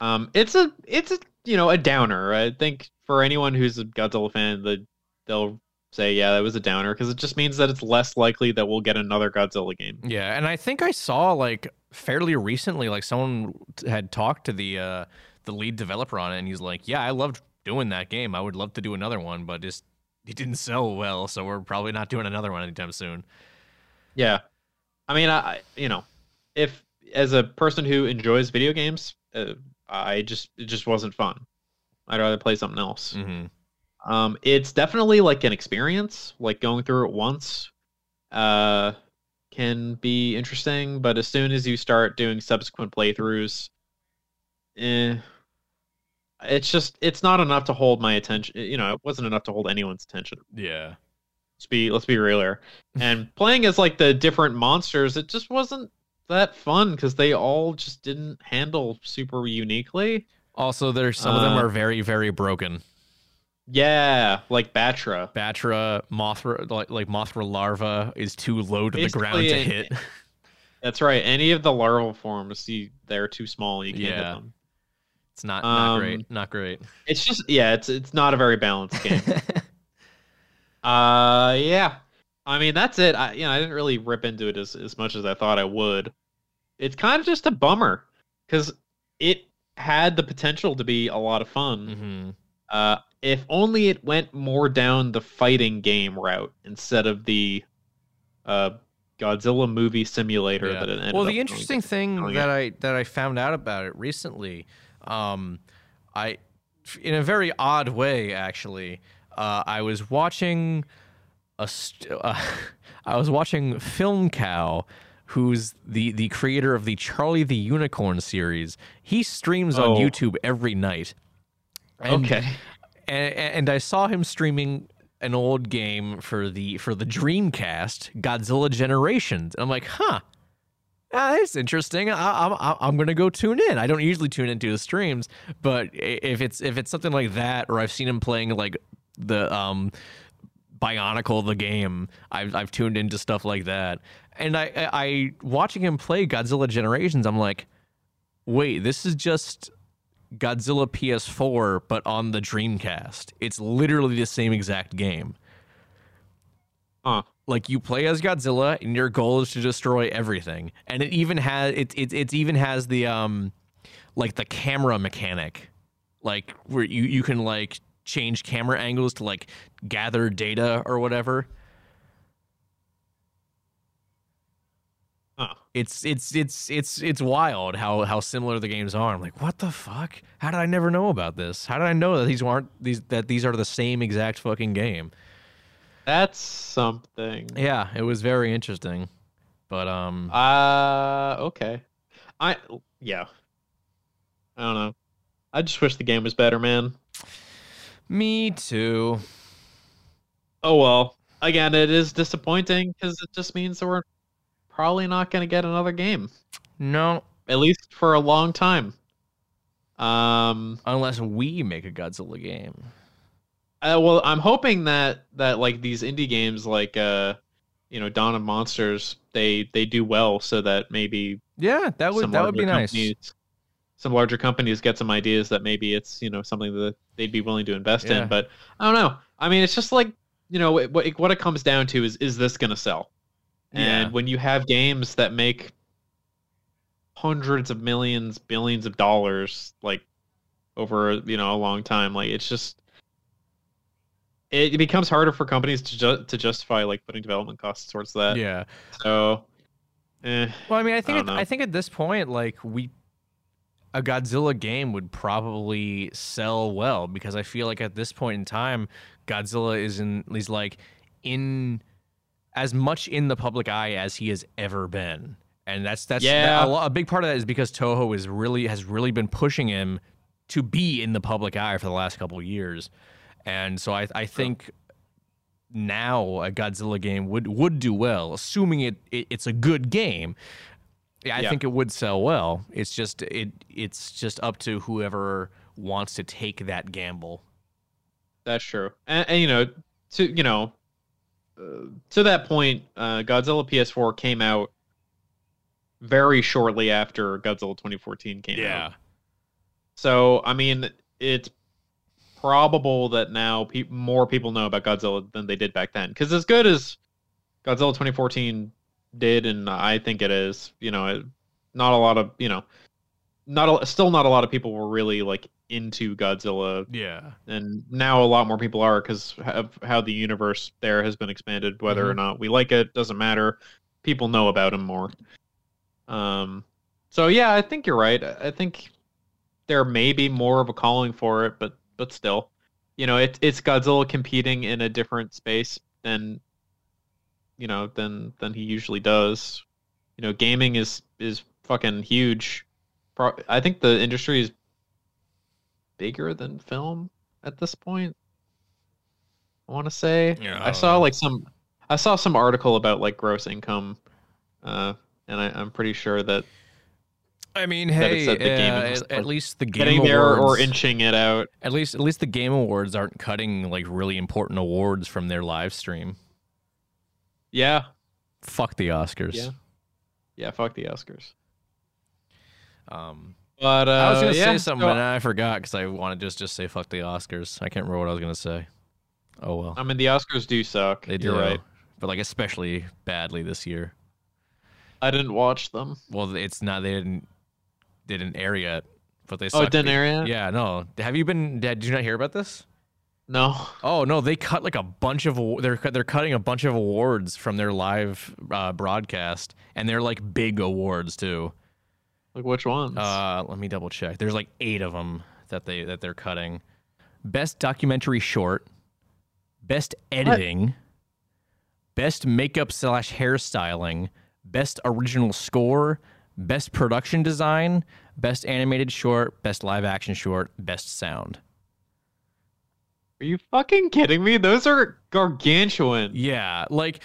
Um, it's a it's a you know a downer. I think for anyone who's a Godzilla fan, the they'll say yeah that was a downer because it just means that it's less likely that we'll get another Godzilla game. Yeah, and I think I saw like fairly recently, like someone had talked to the uh, the lead developer on it, and he's like, "Yeah, I loved doing that game. I would love to do another one, but just it didn't sell well, so we're probably not doing another one anytime soon." Yeah, I mean I you know if as a person who enjoys video games, uh, I just it just wasn't fun. I'd rather play something else. hmm Um, it's definitely like an experience. Like going through it once, uh, can be interesting. But as soon as you start doing subsequent playthroughs, eh, it's just it's not enough to hold my attention. You know, it wasn't enough to hold anyone's attention. Yeah, Let's be let's be real here. And playing as like the different monsters, it just wasn't that fun because they all just didn't handle super uniquely. Also, there's some of them Uh, are very, very broken. Yeah, like Batra. Batra, Mothra, like, like Mothra larva is too low to the ground to hit. That's right. Any of the larval forms, you, they're too small. You can't hit them. It's not not Um, great. Not great. It's just yeah, it's it's not a very balanced game. uh yeah. I mean that's it. I you know, I didn't really rip into it as, as much as I thought I would. It's kind of just a bummer because it had the potential to be a lot of fun. hmm Uh if only it went more down the fighting game route instead of the uh Godzilla movie simulator Yeah. that it ended Well, the going. interesting thing going that I that I found out about it recently, um, I, in a very odd way, actually, uh, I was watching a, st- uh, I was watching Film Cow, who's the the creator of the Charlie the Unicorn series. He streams on Oh. YouTube every night. And- Okay. and, and I saw him streaming an old game for the for the Dreamcast, Godzilla Generations. And I'm like, huh, ah, that's interesting. I, I'm I'm gonna go tune in. I don't usually tune into his streams, but if it's if it's something like that, or I've seen him playing like the um Bionicle the game, I've I've tuned into stuff like that. And I I, I watching him play Godzilla Generations, I'm like, wait, this is just Godzilla PS4, but on the Dreamcast. It's literally the same exact game. Huh. Like you play as Godzilla, and your goal is to destroy everything. And it even has it it it even has the um like the camera mechanic, like where you you can like change camera angles to like gather data or whatever. Huh. It's it's it's it's it's wild how how similar the games are. I'm like, what the fuck? How did I never know about this? How did I know that these aren't these that these are the same exact fucking game? That's something. Yeah, it was very interesting. But um Uh okay. I yeah. I don't know. I just wish the game was better, man. me too. Oh well. Again, it is disappointing because it just means that we're probably not going to get another game, No, at least for a long time. Um. unless we make a Godzilla game. Uh, well, I'm hoping that that like these indie games, like uh, you know, Dawn of Monsters, they they do well, so that maybe Yeah, that would that would be nice. Some larger companies get some ideas that maybe it's you know something that they'd be willing to invest Yeah. in. But I don't know. I mean, it's just like you know it, what it, what it comes down to is is this going to sell? And Yeah. when you have games that make hundreds of millions, billions of dollars, like over you know a long time, like it's just it, it becomes harder for companies to ju- to justify like putting development costs towards that. Yeah. So, eh, Well, I mean, I think don't at. I think at this point, like we, a Godzilla game would probably sell well because I feel like at this point in time, Godzilla is in he's like in as much in the public eye as he has ever been, and that's that's Yeah. a, a big part of that is because Toho is really has really been pushing him to be in the public eye for the last couple of years, and so I I think now a Godzilla game would would do well, assuming it, it it's a good game. Yeah, I Yeah. think it would sell well. It's just it it's just up to whoever wants to take that gamble. That's true, and, and you know, to you know, uh, to that point, uh, Godzilla PS4 came out very shortly after Godzilla 2014 came out. So I mean, it's probable that now pe- more people know about Godzilla than they did back then. Because as good as Godzilla 2014 did, and I think it is, you know, it, not a lot of you know, not a, still not a lot of people were really like into Godzilla Yeah. and now a lot more people are because of how the universe there has been expanded. Whether or not we like it doesn't matter. People know about him more. Um, so yeah, I think you're right. I I think there may be more of a calling for it, but but still, you know, it, it's Godzilla competing in a different space than you know than than he usually does. You know, gaming is is fucking huge. I think the industry is bigger than film at this point. I want to say. Yeah, I I saw know. like some. I saw some article about like gross income, uh, and I, I'm pretty sure that I mean, That hey, uh, at, at least the game getting there or awards, inching it out. at least at least the game awards aren't cutting like really important awards from their live stream. Yeah, Fuck the Oscars. Yeah. yeah. Fuck the Oscars. Um, But uh, I was gonna yeah, say something, so- and I forgot because I wanted to just just say fuck the Oscars. I can't remember what I was gonna say. Oh well, I mean, the Oscars do suck. they do, You're right. but like especially badly this year. I didn't watch them. Well, it's not they didn't they didn't air yet, but they Oh, it didn't air yet? Yeah, no. Have you been? Did you not hear about this? No. Oh no, they cut like a bunch of they're they're cutting a bunch of awards from their live uh, broadcast, and they're like big awards too. Like which ones? Uh, let me double check. There's like eight of them that they that they're cutting. Best documentary short, best editing, best makeup slash hairstyling, best original score, best production design, best animated short, best live action short, best sound. Are you fucking kidding me? Those are gargantuan. Yeah, like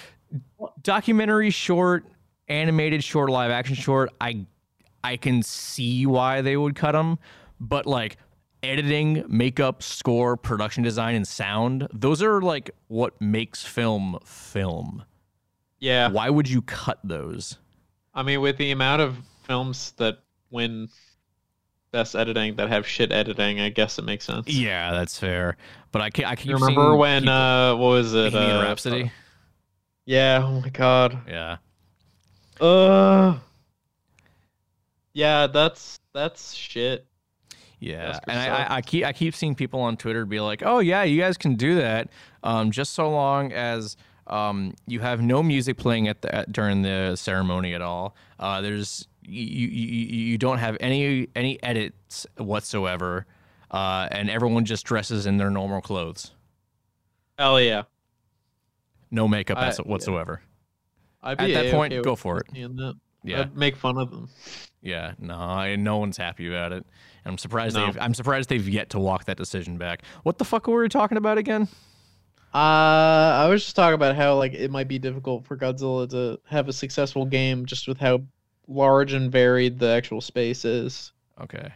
documentary short, animated short, live action short. I I can see why they would cut them, but like editing, makeup, score, production design, and sound. Those are like what makes film film. Yeah. Why would you cut those? I mean, with the amount of films that win best editing that have shit editing, I guess it makes sense. Yeah, that's fair. But I can't. I You remember when uh what was it? Bohemian Uh, Rhapsody. Yeah, oh my god. Yeah, Uh Yeah, that's that's shit. Yeah, Oscar and I. I, I keep I keep seeing people on Twitter be like, "Oh yeah, you guys can do that, um, just so long as um, you have no music playing at the at, during the ceremony at all. Uh, there's you, you you don't have any any edits whatsoever, uh, and everyone just dresses in their normal clothes, Hell yeah. no makeup I- whatsoever. I'd At that A-okay point, go for it. Yeah, I'd make fun of them. yeah. No, I, no one's happy about it. And I'm surprised No. they've I'm surprised they've yet to walk that decision back. What the fuck were we talking about again? Uh, I was just talking about how like it might be difficult for Godzilla to have a successful game just with how large and varied the actual space is. Okay.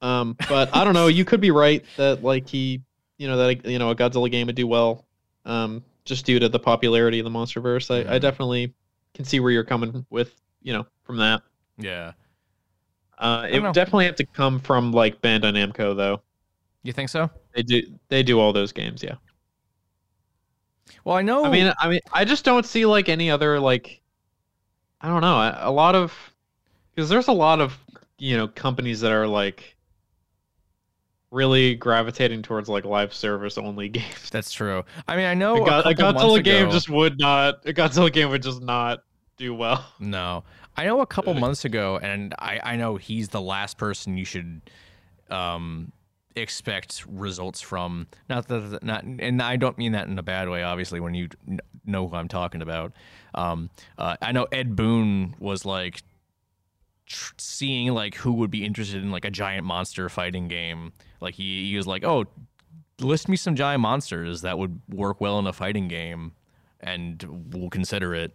Um, but I don't know. You could be right that like he, you know, that you know a Godzilla game would do well, um, just due to the popularity of the MonsterVerse. I, I Mhm. definitely can see where you're coming with, you know, from that. Yeah. Uh, it would definitely have to come from like Bandai Namco though. You think so? They do they do all those games, yeah. Well, I know. I mean, I mean, I just don't see like any other like, I don't know, a, a lot of because there's a lot of you know companies that are like really gravitating towards like live service only games. that's true. I mean, I know a, a, a Godzilla game just would not. A Godzilla game would just not do well. no. I know a couple months ago, and I I know he's the last person you should um expect results from. Not that not, and I don't mean that in a bad way. Obviously, when you know who I'm talking about, um, uh, I know Ed Boon was like tr- seeing like who would be interested in like a giant monster fighting game. Like he, he was like, oh, list me some giant monsters that would work well in a fighting game, and we'll consider it.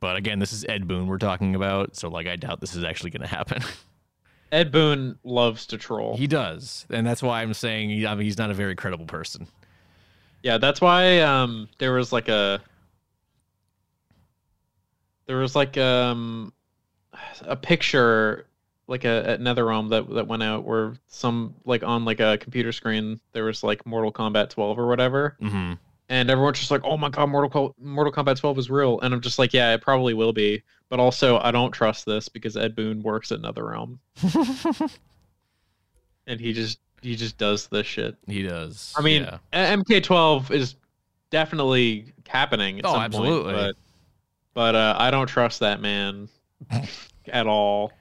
But again, this is Ed Boon we're talking about, so like I doubt this is actually going to happen. Ed Boon loves to troll. he does, and that's why I'm saying he, I mean, he's not a very credible person. Yeah, that's why um there was like a there was like um a picture like a at NetherRealm that that went out where some like on like a computer screen there was like Mortal Kombat 12 or whatever hmm and everyone's just like oh my god Mortal Co- Mortal Kombat 12 is real and I'm just like yeah it probably will be but also I don't trust this because Ed Boon works at NetherRealm and he just he just does this shit he does. I mean, yeah. MK12 is definitely happening at Oh, some absolutely. point, but but uh, I don't trust that man at all.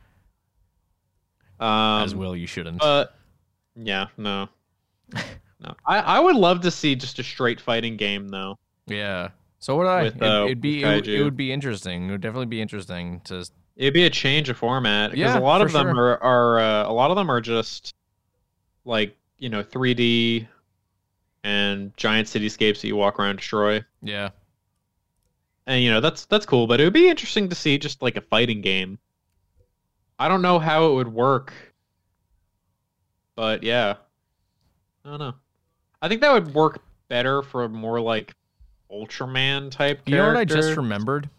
Um, as well, you shouldn't. But yeah, no, no. I I would love to see just a straight fighting game though. yeah. So would I. with, It- uh, it'd be it, would- it would be interesting. It would definitely be interesting to. It'd be a change of format because Yeah, a lot of them sure. are are uh, a lot of them are just like you know 3D and giant cityscapes that you walk around and destroy. Yeah. and you know that's that's cool but it would be interesting to see just like a fighting game i don't know how it would work but yeah i don't know i think that would work better for a more like ultraman type You know what I just remembered?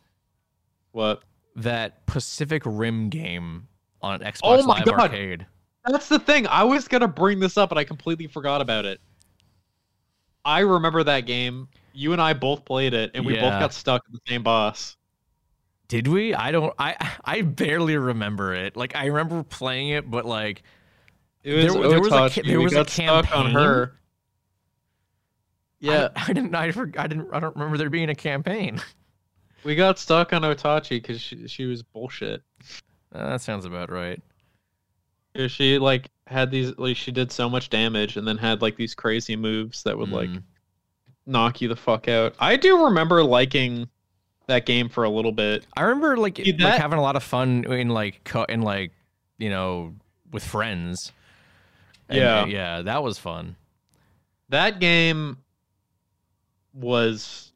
what That Pacific Rim game on Xbox Oh my Live God. Arcade. That's the thing. I was gonna bring this up, and I completely forgot about it. I remember that game. You and I both played it, and we both got stuck in the same boss. Did we? I don't. I I barely remember it. Like I remember playing it, but like It was There- there was a there we was a stuck on campaign? her. Yeah, I, I didn't. I, for, I didn't. I don't remember there being a campaign. we got stuck on Otachi because she she was bullshit. Uh, that sounds about right. She like had these like she did so much damage and then had like these crazy moves that would like Mm. knock you the fuck out. I do remember liking that game for a little bit. I remember like, like that- having a lot of fun in like co- in like you know with friends. And, Yeah. yeah, that was fun. That game was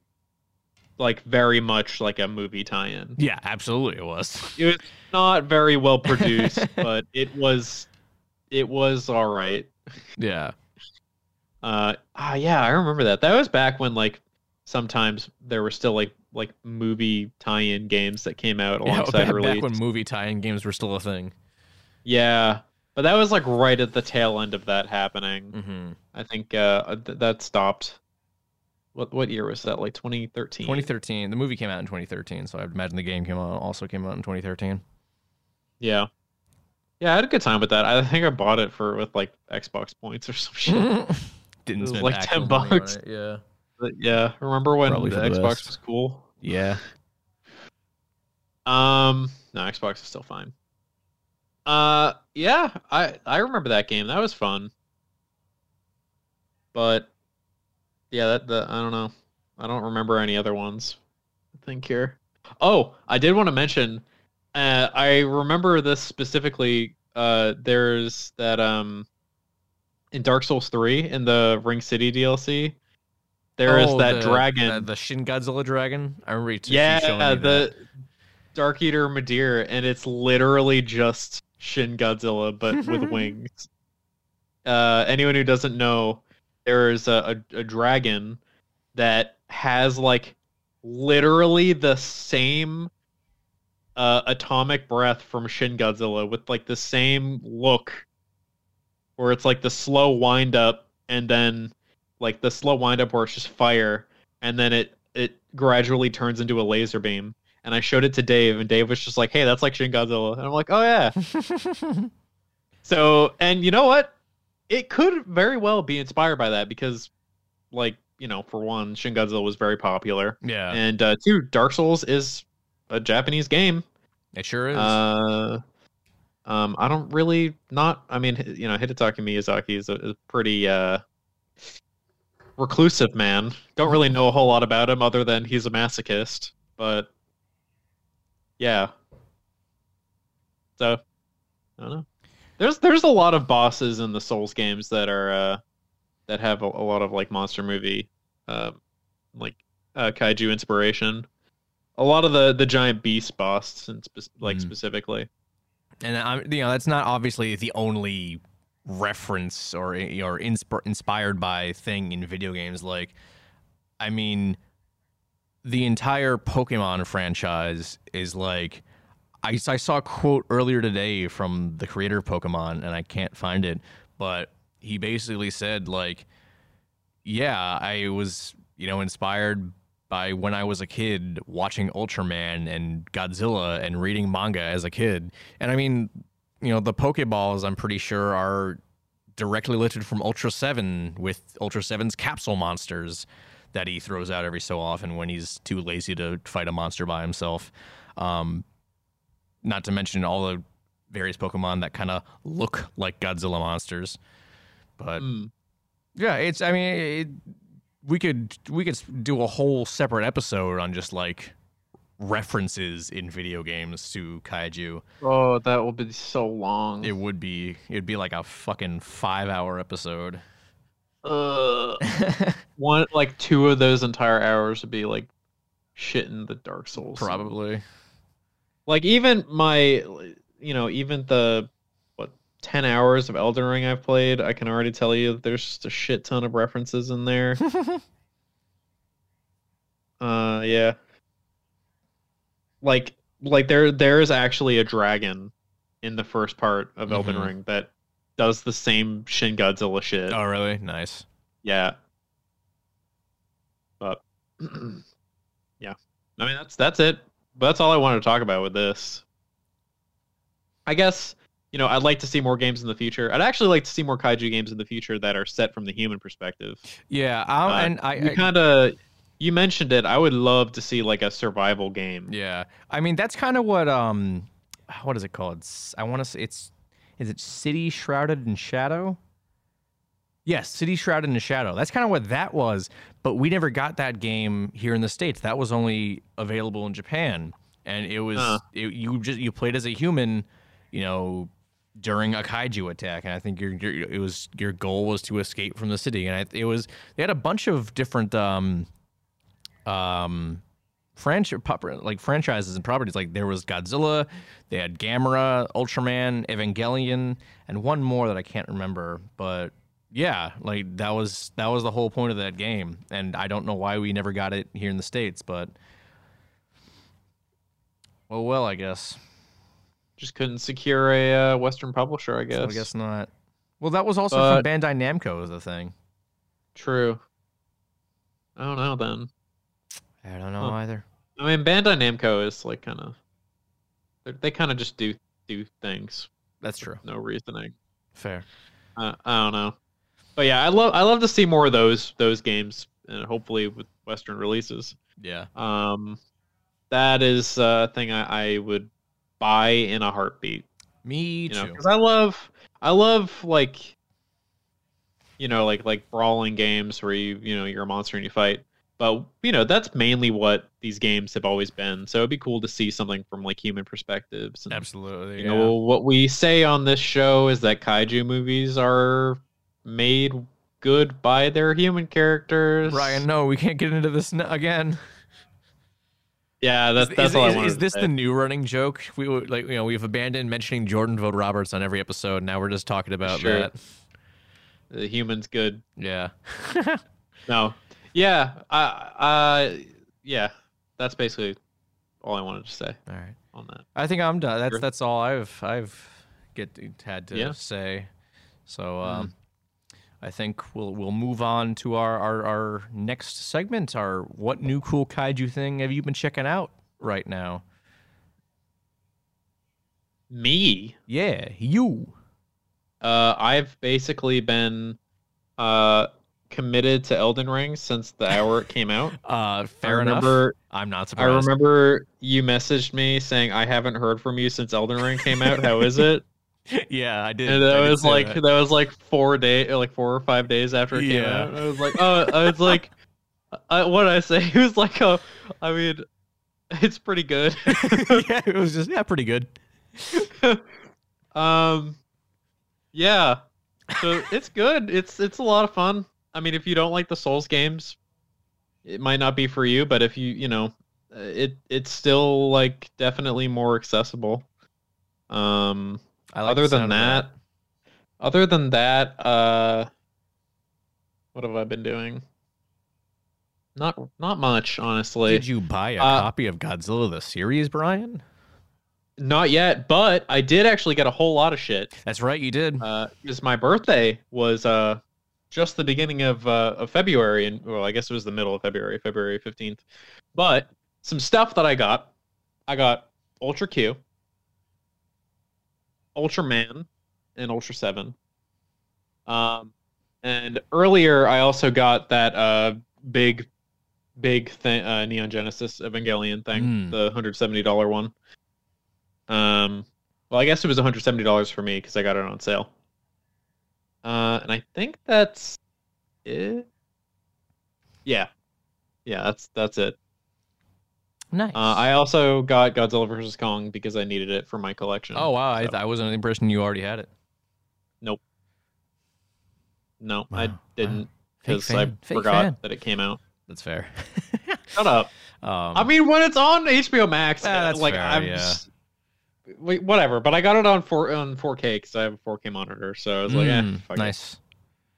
like very much like a movie tie-in. Yeah, absolutely, it was. It was not very well produced, but it was it was all right. yeah, Uh ah yeah, I remember that. That was back when like sometimes there were still like like movie tie-in games that came out yeah alongside back, release. back when movie tie-in games were still a thing. Yeah. But that was like right at the tail end of that happening. hmm I think uh th- that stopped. What what year was that? Like 2013. 2013. The movie came out in 2013, so I would imagine the game came out also came out in 2013. Yeah. Yeah, I had a good time with that. I think I bought it for with like Xbox points or some shit. Didn't It was spend like 10 bucks. it, Yeah. But yeah, remember when Probably the Xbox best. was cool? Yeah. Um, no, Xbox is still fine. Uh, yeah, I I remember that game. That was fun. But yeah, that the I don't know. I don't remember any other ones. I think here. Oh, I did want to mention. Uh, I remember this specifically. Uh, there's that um, in Dark Souls three in the Ring City DLC. There is Oh, that the- dragon. the, the Shin Godzilla dragon. I remember you showing Yeah, me the Dark Eater Midir, and it's literally just Shin Godzilla but with wings. Uh, anyone who doesn't know, there is a, a, a dragon that has like literally the same uh, atomic breath from Shin Godzilla with like the same look, where it's like the slow wind up and then like the slow wind up where it's just fire and then it it gradually turns into a laser beam. And I showed it to Dave, and Dave was just like, "Hey, that's like Shin Godzilla," and I'm like, "Oh yeah." So, and you know what? It could very well be inspired by that because, like, you know, for one, Shin Godzilla was very popular, yeah, and uh, two, Dark Souls is a Japanese game. it sure is. Uh, um, I don't really not. I mean, you know, Hidetaka Miyazaki is a, a pretty uh, reclusive man. Don't really know a whole lot about him other than he's a masochist. But yeah, so I don't know. There's there's a lot of bosses in the Souls games that are uh, that have a, a lot of like monster movie, uh, like uh, kaiju inspiration. A lot of the the giant beast boss, and spe- like Mhm. specifically. and I'm, you know, that's not obviously the only reference or or insp- inspired by thing in video games. Like, I mean, the entire Pokemon franchise is like. I, I saw a quote earlier today from the creator of Pokemon, and I can't find it, but he basically said like, "Yeah, I was you know inspired by when I was a kid watching Ultraman and Godzilla and reading manga as a kid. And I mean, you know, the Pokeballs, I'm pretty sure, are directly lifted from Ultra 7 with Ultra 7's capsule monsters that he throws out every so often when he's too lazy to fight a monster by himself. Um, not to mention all the various Pokemon that kind of look like Godzilla monsters. But Mm. yeah, it's. I mean, it, we could we could do a whole separate episode on just like references in video games to kaiju. Oh, that will be so long. It would be it'd be like a fucking five hour episode. Uh, one like two of those entire hours would be like shit in the Dark Souls. Probably. Like even my, you know, even the what ten hours of Elden Ring I've played, I can already tell you that there's just a shit ton of references in there. uh, yeah. Like, like there, there is actually a dragon in the first part of Elden Mhm. Ring that does the same Shin Godzilla shit. Oh, really? Nice. Yeah. But yeah. I mean that's that's it. But that's all I wanted to talk about with this. I guess, you know, I'd like to see more games in the future. I'd actually like to see more kaiju games in the future that are set from the human perspective. Yeah, I'll, Uh, and I, you I kind of you mentioned it. I would love to see like a survival game. yeah, I mean that's kind of what um, what is it called? I want to say it's is it City Shrouded in Shadow? Yes, City Shrouded in Shadow. That's kind of what that was, but we never got that game here in the states. That was only available in Japan, and it was Huh. it, you just you played as a human, you know, during a kaiju attack, and I think your, your it was your goal was to escape from the city, and I, it was they had a bunch of different um um franchise like franchises and properties. Like there was Godzilla, they had Gamera, Ultraman, Evangelion, and one more that I can't remember. But yeah, like that was that was the whole point of that game, and I don't know why we never got it here in the states, but well, well, I guess. Just couldn't secure a uh, Western publisher. I guess. So I guess not. Well, that was also But- from Bandai Namco, is the thing. True. I don't know then. I don't know Huh. either. I mean, Bandai Namco is like kind of they kind of just do do things, That's true. no reasoning. Fair. Uh, I don't know, but yeah, I love I love to see more of those those games, and hopefully with Western releases. Yeah. Um, that is a thing I, I would buy in a heartbeat. Me too. because I love I love like you know like like brawling games where you you know you're a monster and you fight. But you know that's mainly what these games have always been. So it'd be cool to see something from like human perspectives. And, Absolutely. You yeah. know what we say on this show is that kaiju movies are made good by their human characters. Ryan, no, we can't get into this n- again. Yeah, that's Is- that's is, all is, I wanted is this the new running joke? We like you know we've abandoned mentioning Jordan Vogt-Roberts on every episode. Now we're just talking about Sure. that. the human's good? Yeah. No. Yeah. I. Uh. Yeah. That's basically all I wanted to say all right. on that. I think I'm done. That's that's all I've I've get had to Yeah. Mm-hmm. say. So um, I think we'll we'll move on to our, our our next segment. Our what new cool kaiju thing have you been checking out right now? Me. Yeah, you. Uh. I've basically been. Uh. Committed to Elden Ring since the hour it came out. Uh, fair I enough. remember, I'm not surprised. I remember you messaged me saying I haven't heard from you since Elden Ring came out. How is it? yeah, I did. And that did was like that. that was like four day, like four or five days after it came Yeah. out. I was like, oh, I was like, I, what did I say? It was like, oh, I mean, it's pretty good. yeah, it was just yeah, pretty good. um, yeah, so it's good. It's it's a lot of fun. I mean, if you don't like the Souls games, it might not be for you. But if you, you know, uh, it it's still like definitely more accessible. Um, like other than of that, other than that, uh, what have I been doing? Not not much, honestly. Did you buy a Uh, copy of Godzilla the series, Brian? Not yet, but I did actually get a whole lot of shit. That's right, you did. Uh, because my birthday was uh just the beginning of uh of February, and well, I guess it was the middle of February, February fifteenth. But some stuff that I got, I got Ultra Q, Ultraman, and Ultra Seven. Um, and earlier I also got that uh big, big thing, uh, Neon Genesis Evangelion thing, Mm. the hundred seventy dollar one. Um, well, I guess it was one hundred seventy dollars for me because I got it on sale. Uh, and I think that's it. Yeah, yeah, that's that's it. nice. Uh, I also got Godzilla vs Kong because I needed it for my collection. oh wow, I, so- I was under the impression you already had it. Nope. No, Wow, I didn't Fake because I. Fake forgot fan. that it came out. That's fair. Shut up. um, I mean, when it's on HBO Max, Ah, that's like fair, I'm yeah. Whatever. But I got it on four on 4K because I have a 4K monitor, so I was like, eh, mm, fuck it. nice.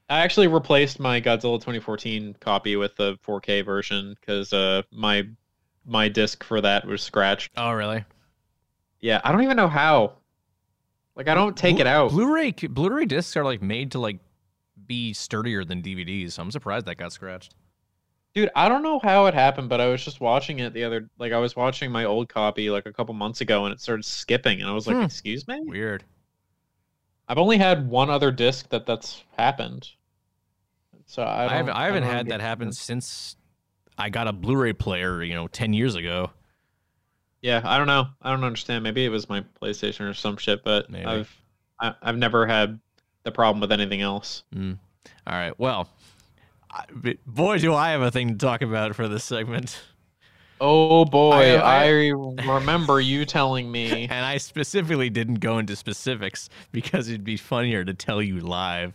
I actually replaced my Godzilla 2014 copy with the 4K version because uh, my my disc for that was scratched. Oh really? Yeah, I don't even know how. Like I don't take it out. Blu-ray Blu-ray discs are like made to like be sturdier than DVDs. So I'm surprised that got scratched. Dude, I don't know how it happened, but I was just watching it the other like I was watching my old copy like a couple months ago and it started skipping and I was like, Hmm. "Excuse me?" Weird. I've only had one other disc that that's happened. So I, I, haven't I haven't don't had that happen since I got a Blu-ray player, you know, 10 years ago. Yeah, I don't know. I don't understand. Maybe it was my PlayStation or some shit, but Maybe. I've I, I've never had the problem with anything else. Mm. All right. Well, I, boy, do I have a thing to talk about for this segment. Oh boy, I- I, remember you telling me. And I specifically didn't go into specifics because it'd be funnier to tell you live.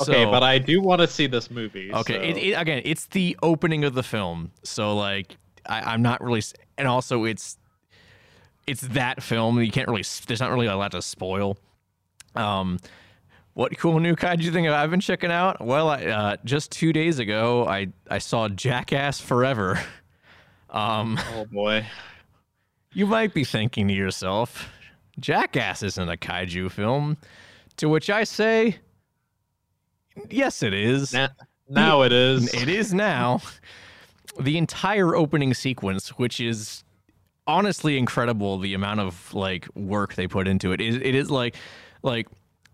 Okay, So- but I do want to see this movie. Okay, so- it, it, again, it's the opening of the film, so like I, I'm not really, and also it's it's that film. You can't really, there's not really a lot to spoil. Um, what cool new kaiju thing have I been checking out? Well, I, uh, just two days ago, I I saw Jackass Forever. Um, oh boy. you might be thinking to yourself, Jackass isn't a kaiju film. To which I say, yes, it is. Na- now it is. It is now. The entire opening sequence, which is honestly incredible, the amount of like work they put into it. It, it is like, like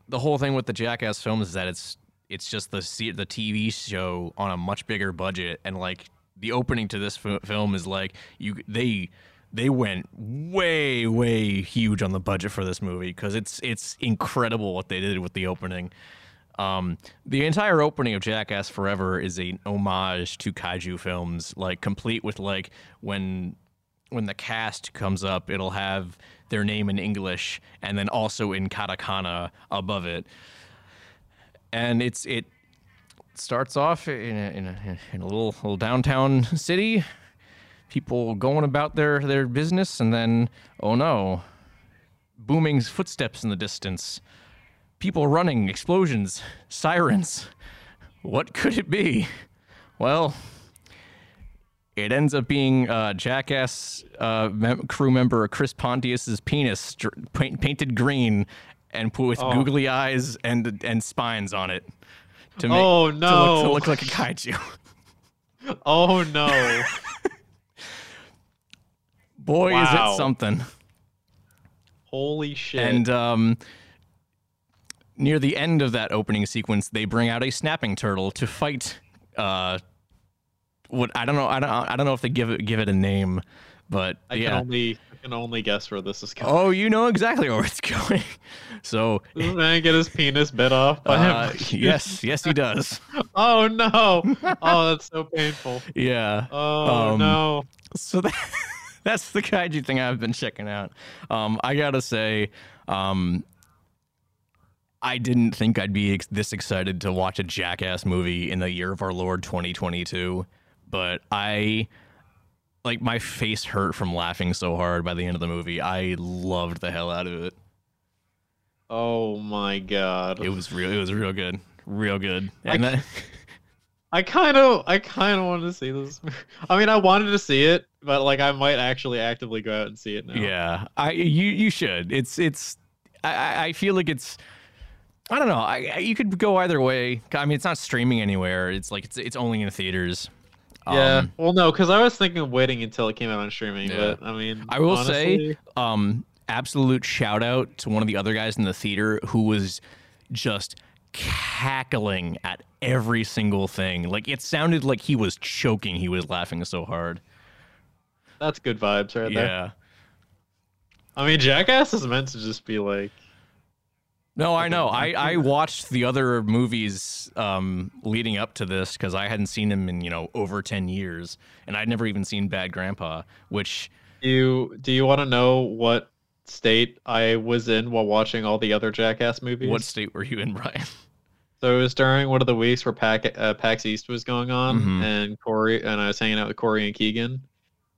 the whole thing with the Jackass films is that it's it's just the the TV show on a much bigger budget, and like the opening to this f- film is like you they they went way way huge on the budget for this movie because it's it's incredible what they did with the opening. Um, the entire opening of Jackass Forever is an homage to kaiju films, like complete with like when when the cast comes up, it'll have their name in English and then also in katakana above it. And it's it starts off in a, in a, in a little little downtown city, people going about their their business, and then oh no, booming footsteps in the distance people running, explosions, sirens. What could it be? Well, it ends up being uh, Jackass uh, mem- crew member Chris Pontius's penis paint- painted green and put with Oh. googly eyes and and spines on it to make Oh to, look, no. to look like a kaiju. Oh no. Boy, is it something! Holy shit. And um, near the end of that opening sequence, they bring out a snapping turtle to fight. Uh, what I don't know. I don't. I don't know if they give it give it a name, but I yeah. can only I can only guess where this is going. Oh, you know exactly where it's going. So, this man get his penis bit off by uh, him? yes, yes, he does. Oh no. Oh, that's so painful. Yeah. Oh Um, no. So that, that's the kaiju thing I've been checking out. Um, I gotta say, um, I didn't think I'd be ex- this excited to watch a Jackass movie in the year of our Lord 2022, but I like my face hurt from laughing so hard by the end of the movie. I loved the hell out of it. Oh my god. It was real. It was real good. Real good. I And that, I kind of, I kind of wanted to see this. I mean, I wanted to see it, but like, I might actually actively go out and see it now. Yeah, I you you should. It's it's. I- I I feel like it's. I don't know. I, I you could go either way. I mean, it's not streaming anywhere. It's like it's it's only in theaters. Yeah. Um, well, no, because I was thinking of waiting until it came out on streaming, Yeah. but I mean, I will honestly, say, um, absolute shout out to one of the other guys in the theater who was just cackling at every single thing. Like it sounded like he was choking. He was laughing so hard. that's good vibes right there. Yeah. I mean, Jackass is meant to just be like, No, I know. I, I watched the other movies um, leading up to this because I hadn't seen him in you know over ten years, and I'd never even seen Bad Grandpa. Which do you do you want to know what state I was in while watching all the other Jackass movies? what state were you in, Brian? So it was during one of the weeks where Pac, uh, PAX East was going on, Mhm. and Corey and I was hanging out with Corey and Keegan,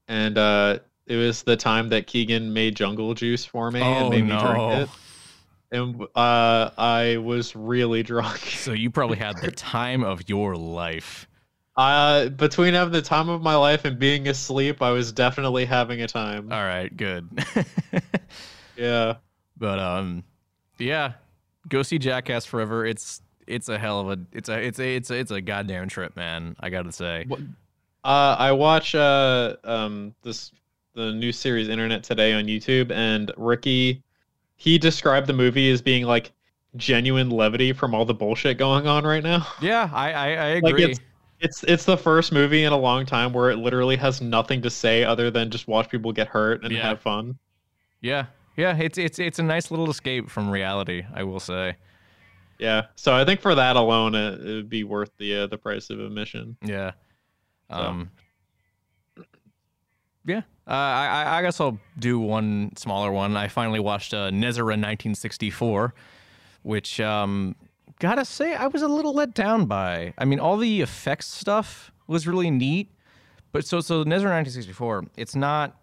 and uh, it was the time that Keegan made jungle juice for me Oh, and made me drink it, and uh, I was really drunk. So you probably had the time of your life. Uh, between having the time of my life and being asleep, I was definitely having a time. All right, good. Yeah. but um, Yeah, go see Jackass Forever. It's it's a hell of a it's a it's a it's a it's a goddamn trip, man. I gotta say. What- Uh, I watch uh um this the new series Internet Today on YouTube, and Ricky he described the movie as being like genuine levity from all the bullshit going on right now. Yeah, I I, I Like, agree. it's- It's it's the first movie in a long time where it literally has nothing to say other than just watch people get hurt and Yeah. have fun. yeah, yeah. It's it's it's a nice little escape from reality. I will say. Yeah, so I think for that alone, it, it would be worth the uh, the price of admission. Yeah. So. Um. Yeah. Uh, I I- guess I'll do one smaller one. I finally watched uh, Nezura 1964, which um gotta say I was a little let down by. I mean, all the effects stuff was really neat, but so so Nezura 1964, it's not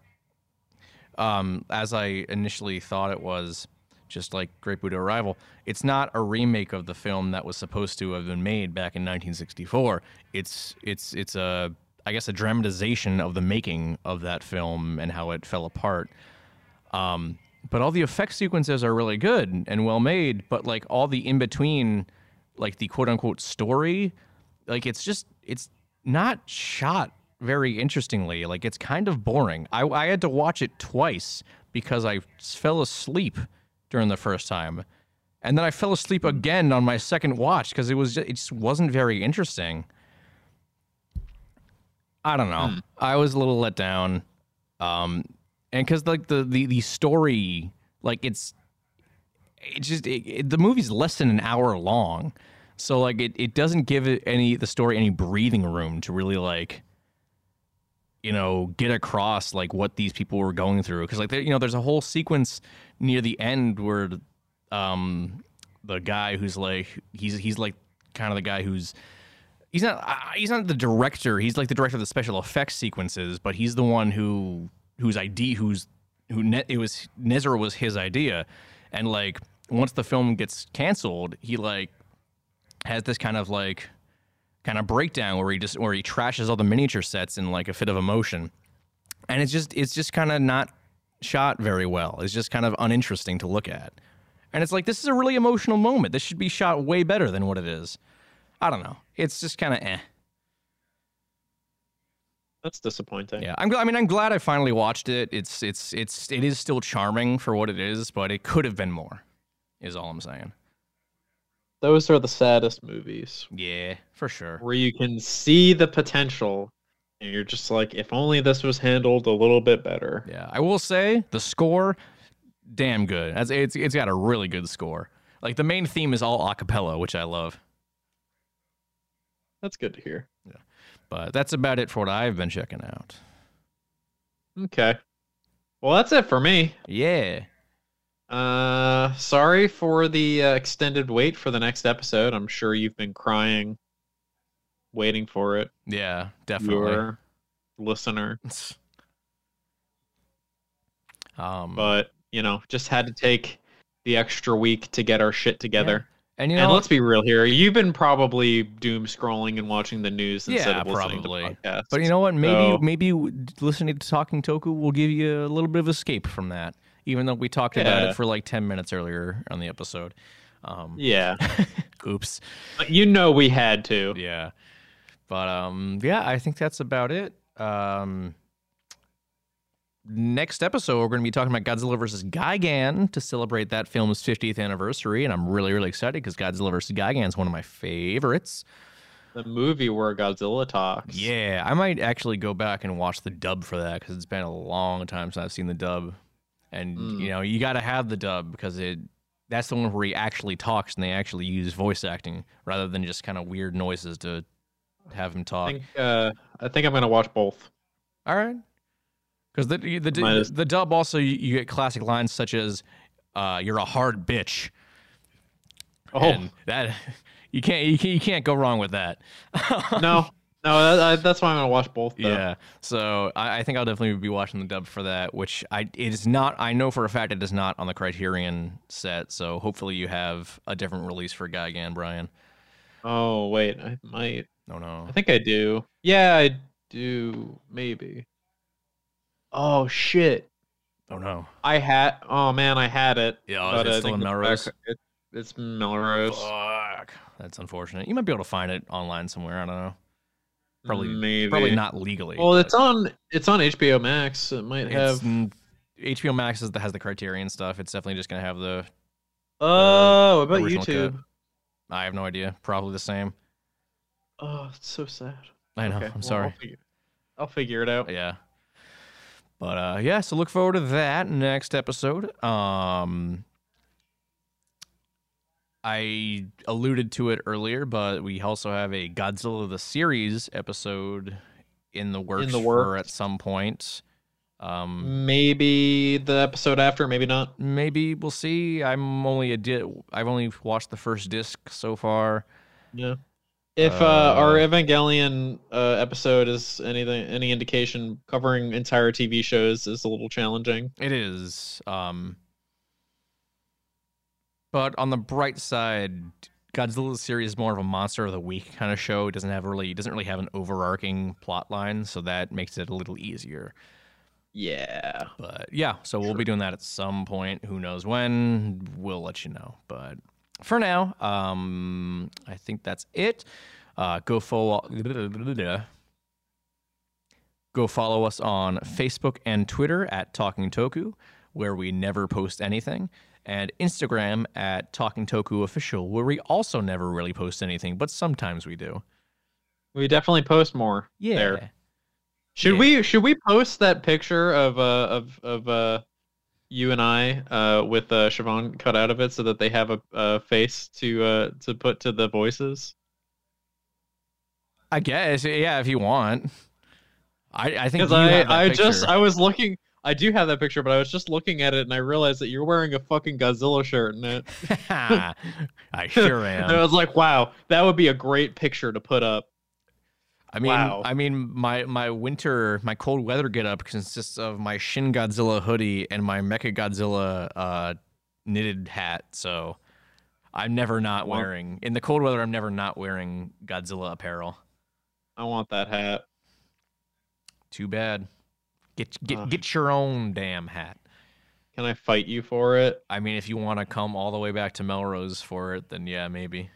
um as I initially thought it was. Just like Great Buddha Arrival, it's not a remake of the film that was supposed to have been made back in 1964. It's it's it's a I guess a dramatization of the making of that film and how it fell apart. Um, but all the effect sequences are really good and well made. But like all the in between, like the quote unquote story, like it's just it's not shot very interestingly. Like it's kind of boring. I, I had to watch it twice because I fell asleep during the first time, and then I fell asleep again on my second watch because it was it just wasn't very interesting. I don't know. I was a little let down, um, and because like the the the story, like it's it just it, it, the movie's less than an hour long, so like it it doesn't give it any the story any breathing room to really like you know get across like what these people were going through. Because like you know there's a whole sequence near the end where um the guy who's like he's he's like kind of the guy who's he's not uh, he's not the director. He's like the director of the special effects sequences but he's the one who whose idea who's who ne- it was Nezura was his idea. And like once the film gets canceled he like has this kind of like kind of breakdown where he just where he trashes all the miniature sets in like a fit of emotion. And it's just it's just kind of not shot very well. It's just kind of uninteresting to look at. And it's like this is a really emotional moment. This should be shot way better than what it is i don't know it's just kind of eh That's disappointing. yeah i'm gl- i mean i'm glad i finally watched it it's it's it's it is still charming for what it is but it could have been more is all i'm saying Those are the saddest movies yeah for sure where you can see the potential and you're just like, if only this was handled a little bit better. Yeah, I will say the score, damn good. It's it's, it's got a really good score. Like the main theme is all a cappella, which I love. That's good to hear. Yeah. But that's about it for what I've been checking out. Okay. Well, that's it for me. Yeah. Uh, sorry for the uh, extended wait for the next episode. I'm sure you've been crying, waiting for it. Yeah, definitely. Your listener, um, but you know, just had to take the extra week to get our shit together. And you and let's be real here. You've been probably doom scrolling and watching the news instead Yeah, of listening probably. to podcasts. but you know what? Maybe So- maybe listening to Talking Toku will give you a little bit of escape from that. Even though we talked about it for like ten minutes earlier on the episode. Um, Yeah, oops. But you know we had to. Yeah. But um yeah, I think that's about it. Um next episode we're going to be talking about Godzilla vs. Gigan to celebrate that film's 50th anniversary and I'm really really excited cuz Godzilla vs. Gigan is one of my favorites. The movie where Godzilla talks. Yeah, I might actually go back and watch the dub for that cuz it's been a long time since I've seen the dub. And Mm. you know, you got to have the dub because it that's the one where he actually talks and they actually use voice acting rather than just kind of weird noises to have him I talk. think. Uh, I think I'm gonna watch both. All right. Because the the, the, the dub also you, you get classic lines such as uh, "You're a hard bitch." Oh And that you can't you can't, you can't go wrong with that. no, no, that, I, that's why I'm gonna watch both. Though. Yeah. So I, I think I'll definitely be watching the dub for that, which I it is not. I know for a fact it is not on the Criterion set. So hopefully you have a different release for Gigan, Brian. Oh wait, I might. No, no. I think I do. Yeah, I do. Maybe. Oh shit! Oh no. I had. Oh man, I had it. Yeah, but is it I still in it's Melrose? back- it- it's Melrose. Fuck. That's unfortunate. You might be able to find it online somewhere. I don't know. Probably maybe. Probably not legally. Well, it's on. It's on HBO Max. It might have. HBO Max is the, has the Criterion stuff. It's definitely just gonna have the. Oh, what about YouTube? cut. I have no idea. Probably the same. Oh, it's so sad. I know. Okay, I'm well, sorry. I'll figure, I'll figure it out. Yeah. But uh yeah, so look forward to that next episode. Um I alluded to it earlier, but we also have a Godzilla the series episode in the works, the for at some point. Um Maybe the episode after, maybe not. maybe we'll see. I'm only a di- I've only watched the first disc so far. Yeah. If uh, our Uh, Evangelion uh, episode is anything, any indication, covering entire TV shows is a little challenging. It is. Um, but on the bright side, Godzilla's series is more of a monster of the week kind of show. It doesn't have really doesn't really have an overarching plot line, so that makes it a little easier. Yeah. But yeah, so we'll be doing that at some point. Who knows when? We'll let you know. But for now, um, I think that's it. Uh, go follow. Go follow us on Facebook and Twitter at Talking Toku, where we never post anything, and Instagram at Talking Toku Official, where we also never really post anything, but sometimes we do. We definitely post more. Yeah. There. Should Yeah. we should we post that picture of uh of of uh you and I uh with uh Siobhan cut out of it so that they have a, a face to uh to put to the voices? I guess, yeah, if you want. I, I think I I just. I was looking I do have that picture, but I was just looking at it and I realized that you're wearing a fucking Godzilla shirt in it. I sure And am. I was like, wow, that would be a great picture to put up. I mean, Wow. I mean, my my winter, my cold weather get up consists of my Shin Godzilla hoodie and my Mecha Godzilla uh, knitted hat. So I'm never not wearing in the cold weather. I'm never not wearing Godzilla apparel. I want that hat. Too bad. Get get Ugh. get your own damn hat. Can I fight you for it? I mean, if you want to come all the way back to Melrose for it, then yeah, maybe.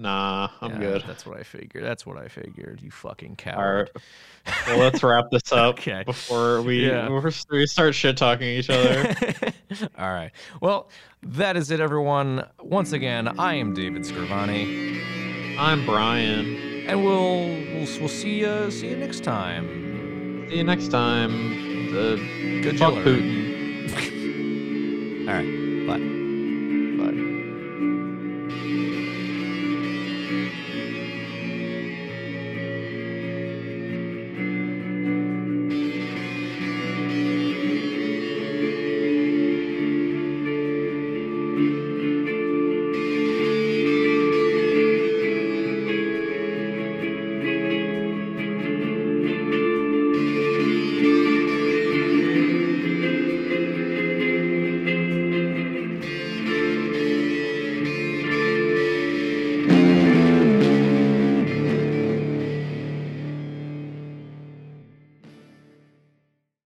Nah, I'm Yeah, good. That's what I figured. That's what I figured. You fucking coward. right. Well, let's wrap this up Okay. before we Yeah. before we start shit talking each other. All right. Well, that is it, everyone. Once again, I am David Scrivani, I'm Brian. and we'll we'll, we'll see you see you next time. See you next time. Uh, Good fuck Putin. All right. Bye.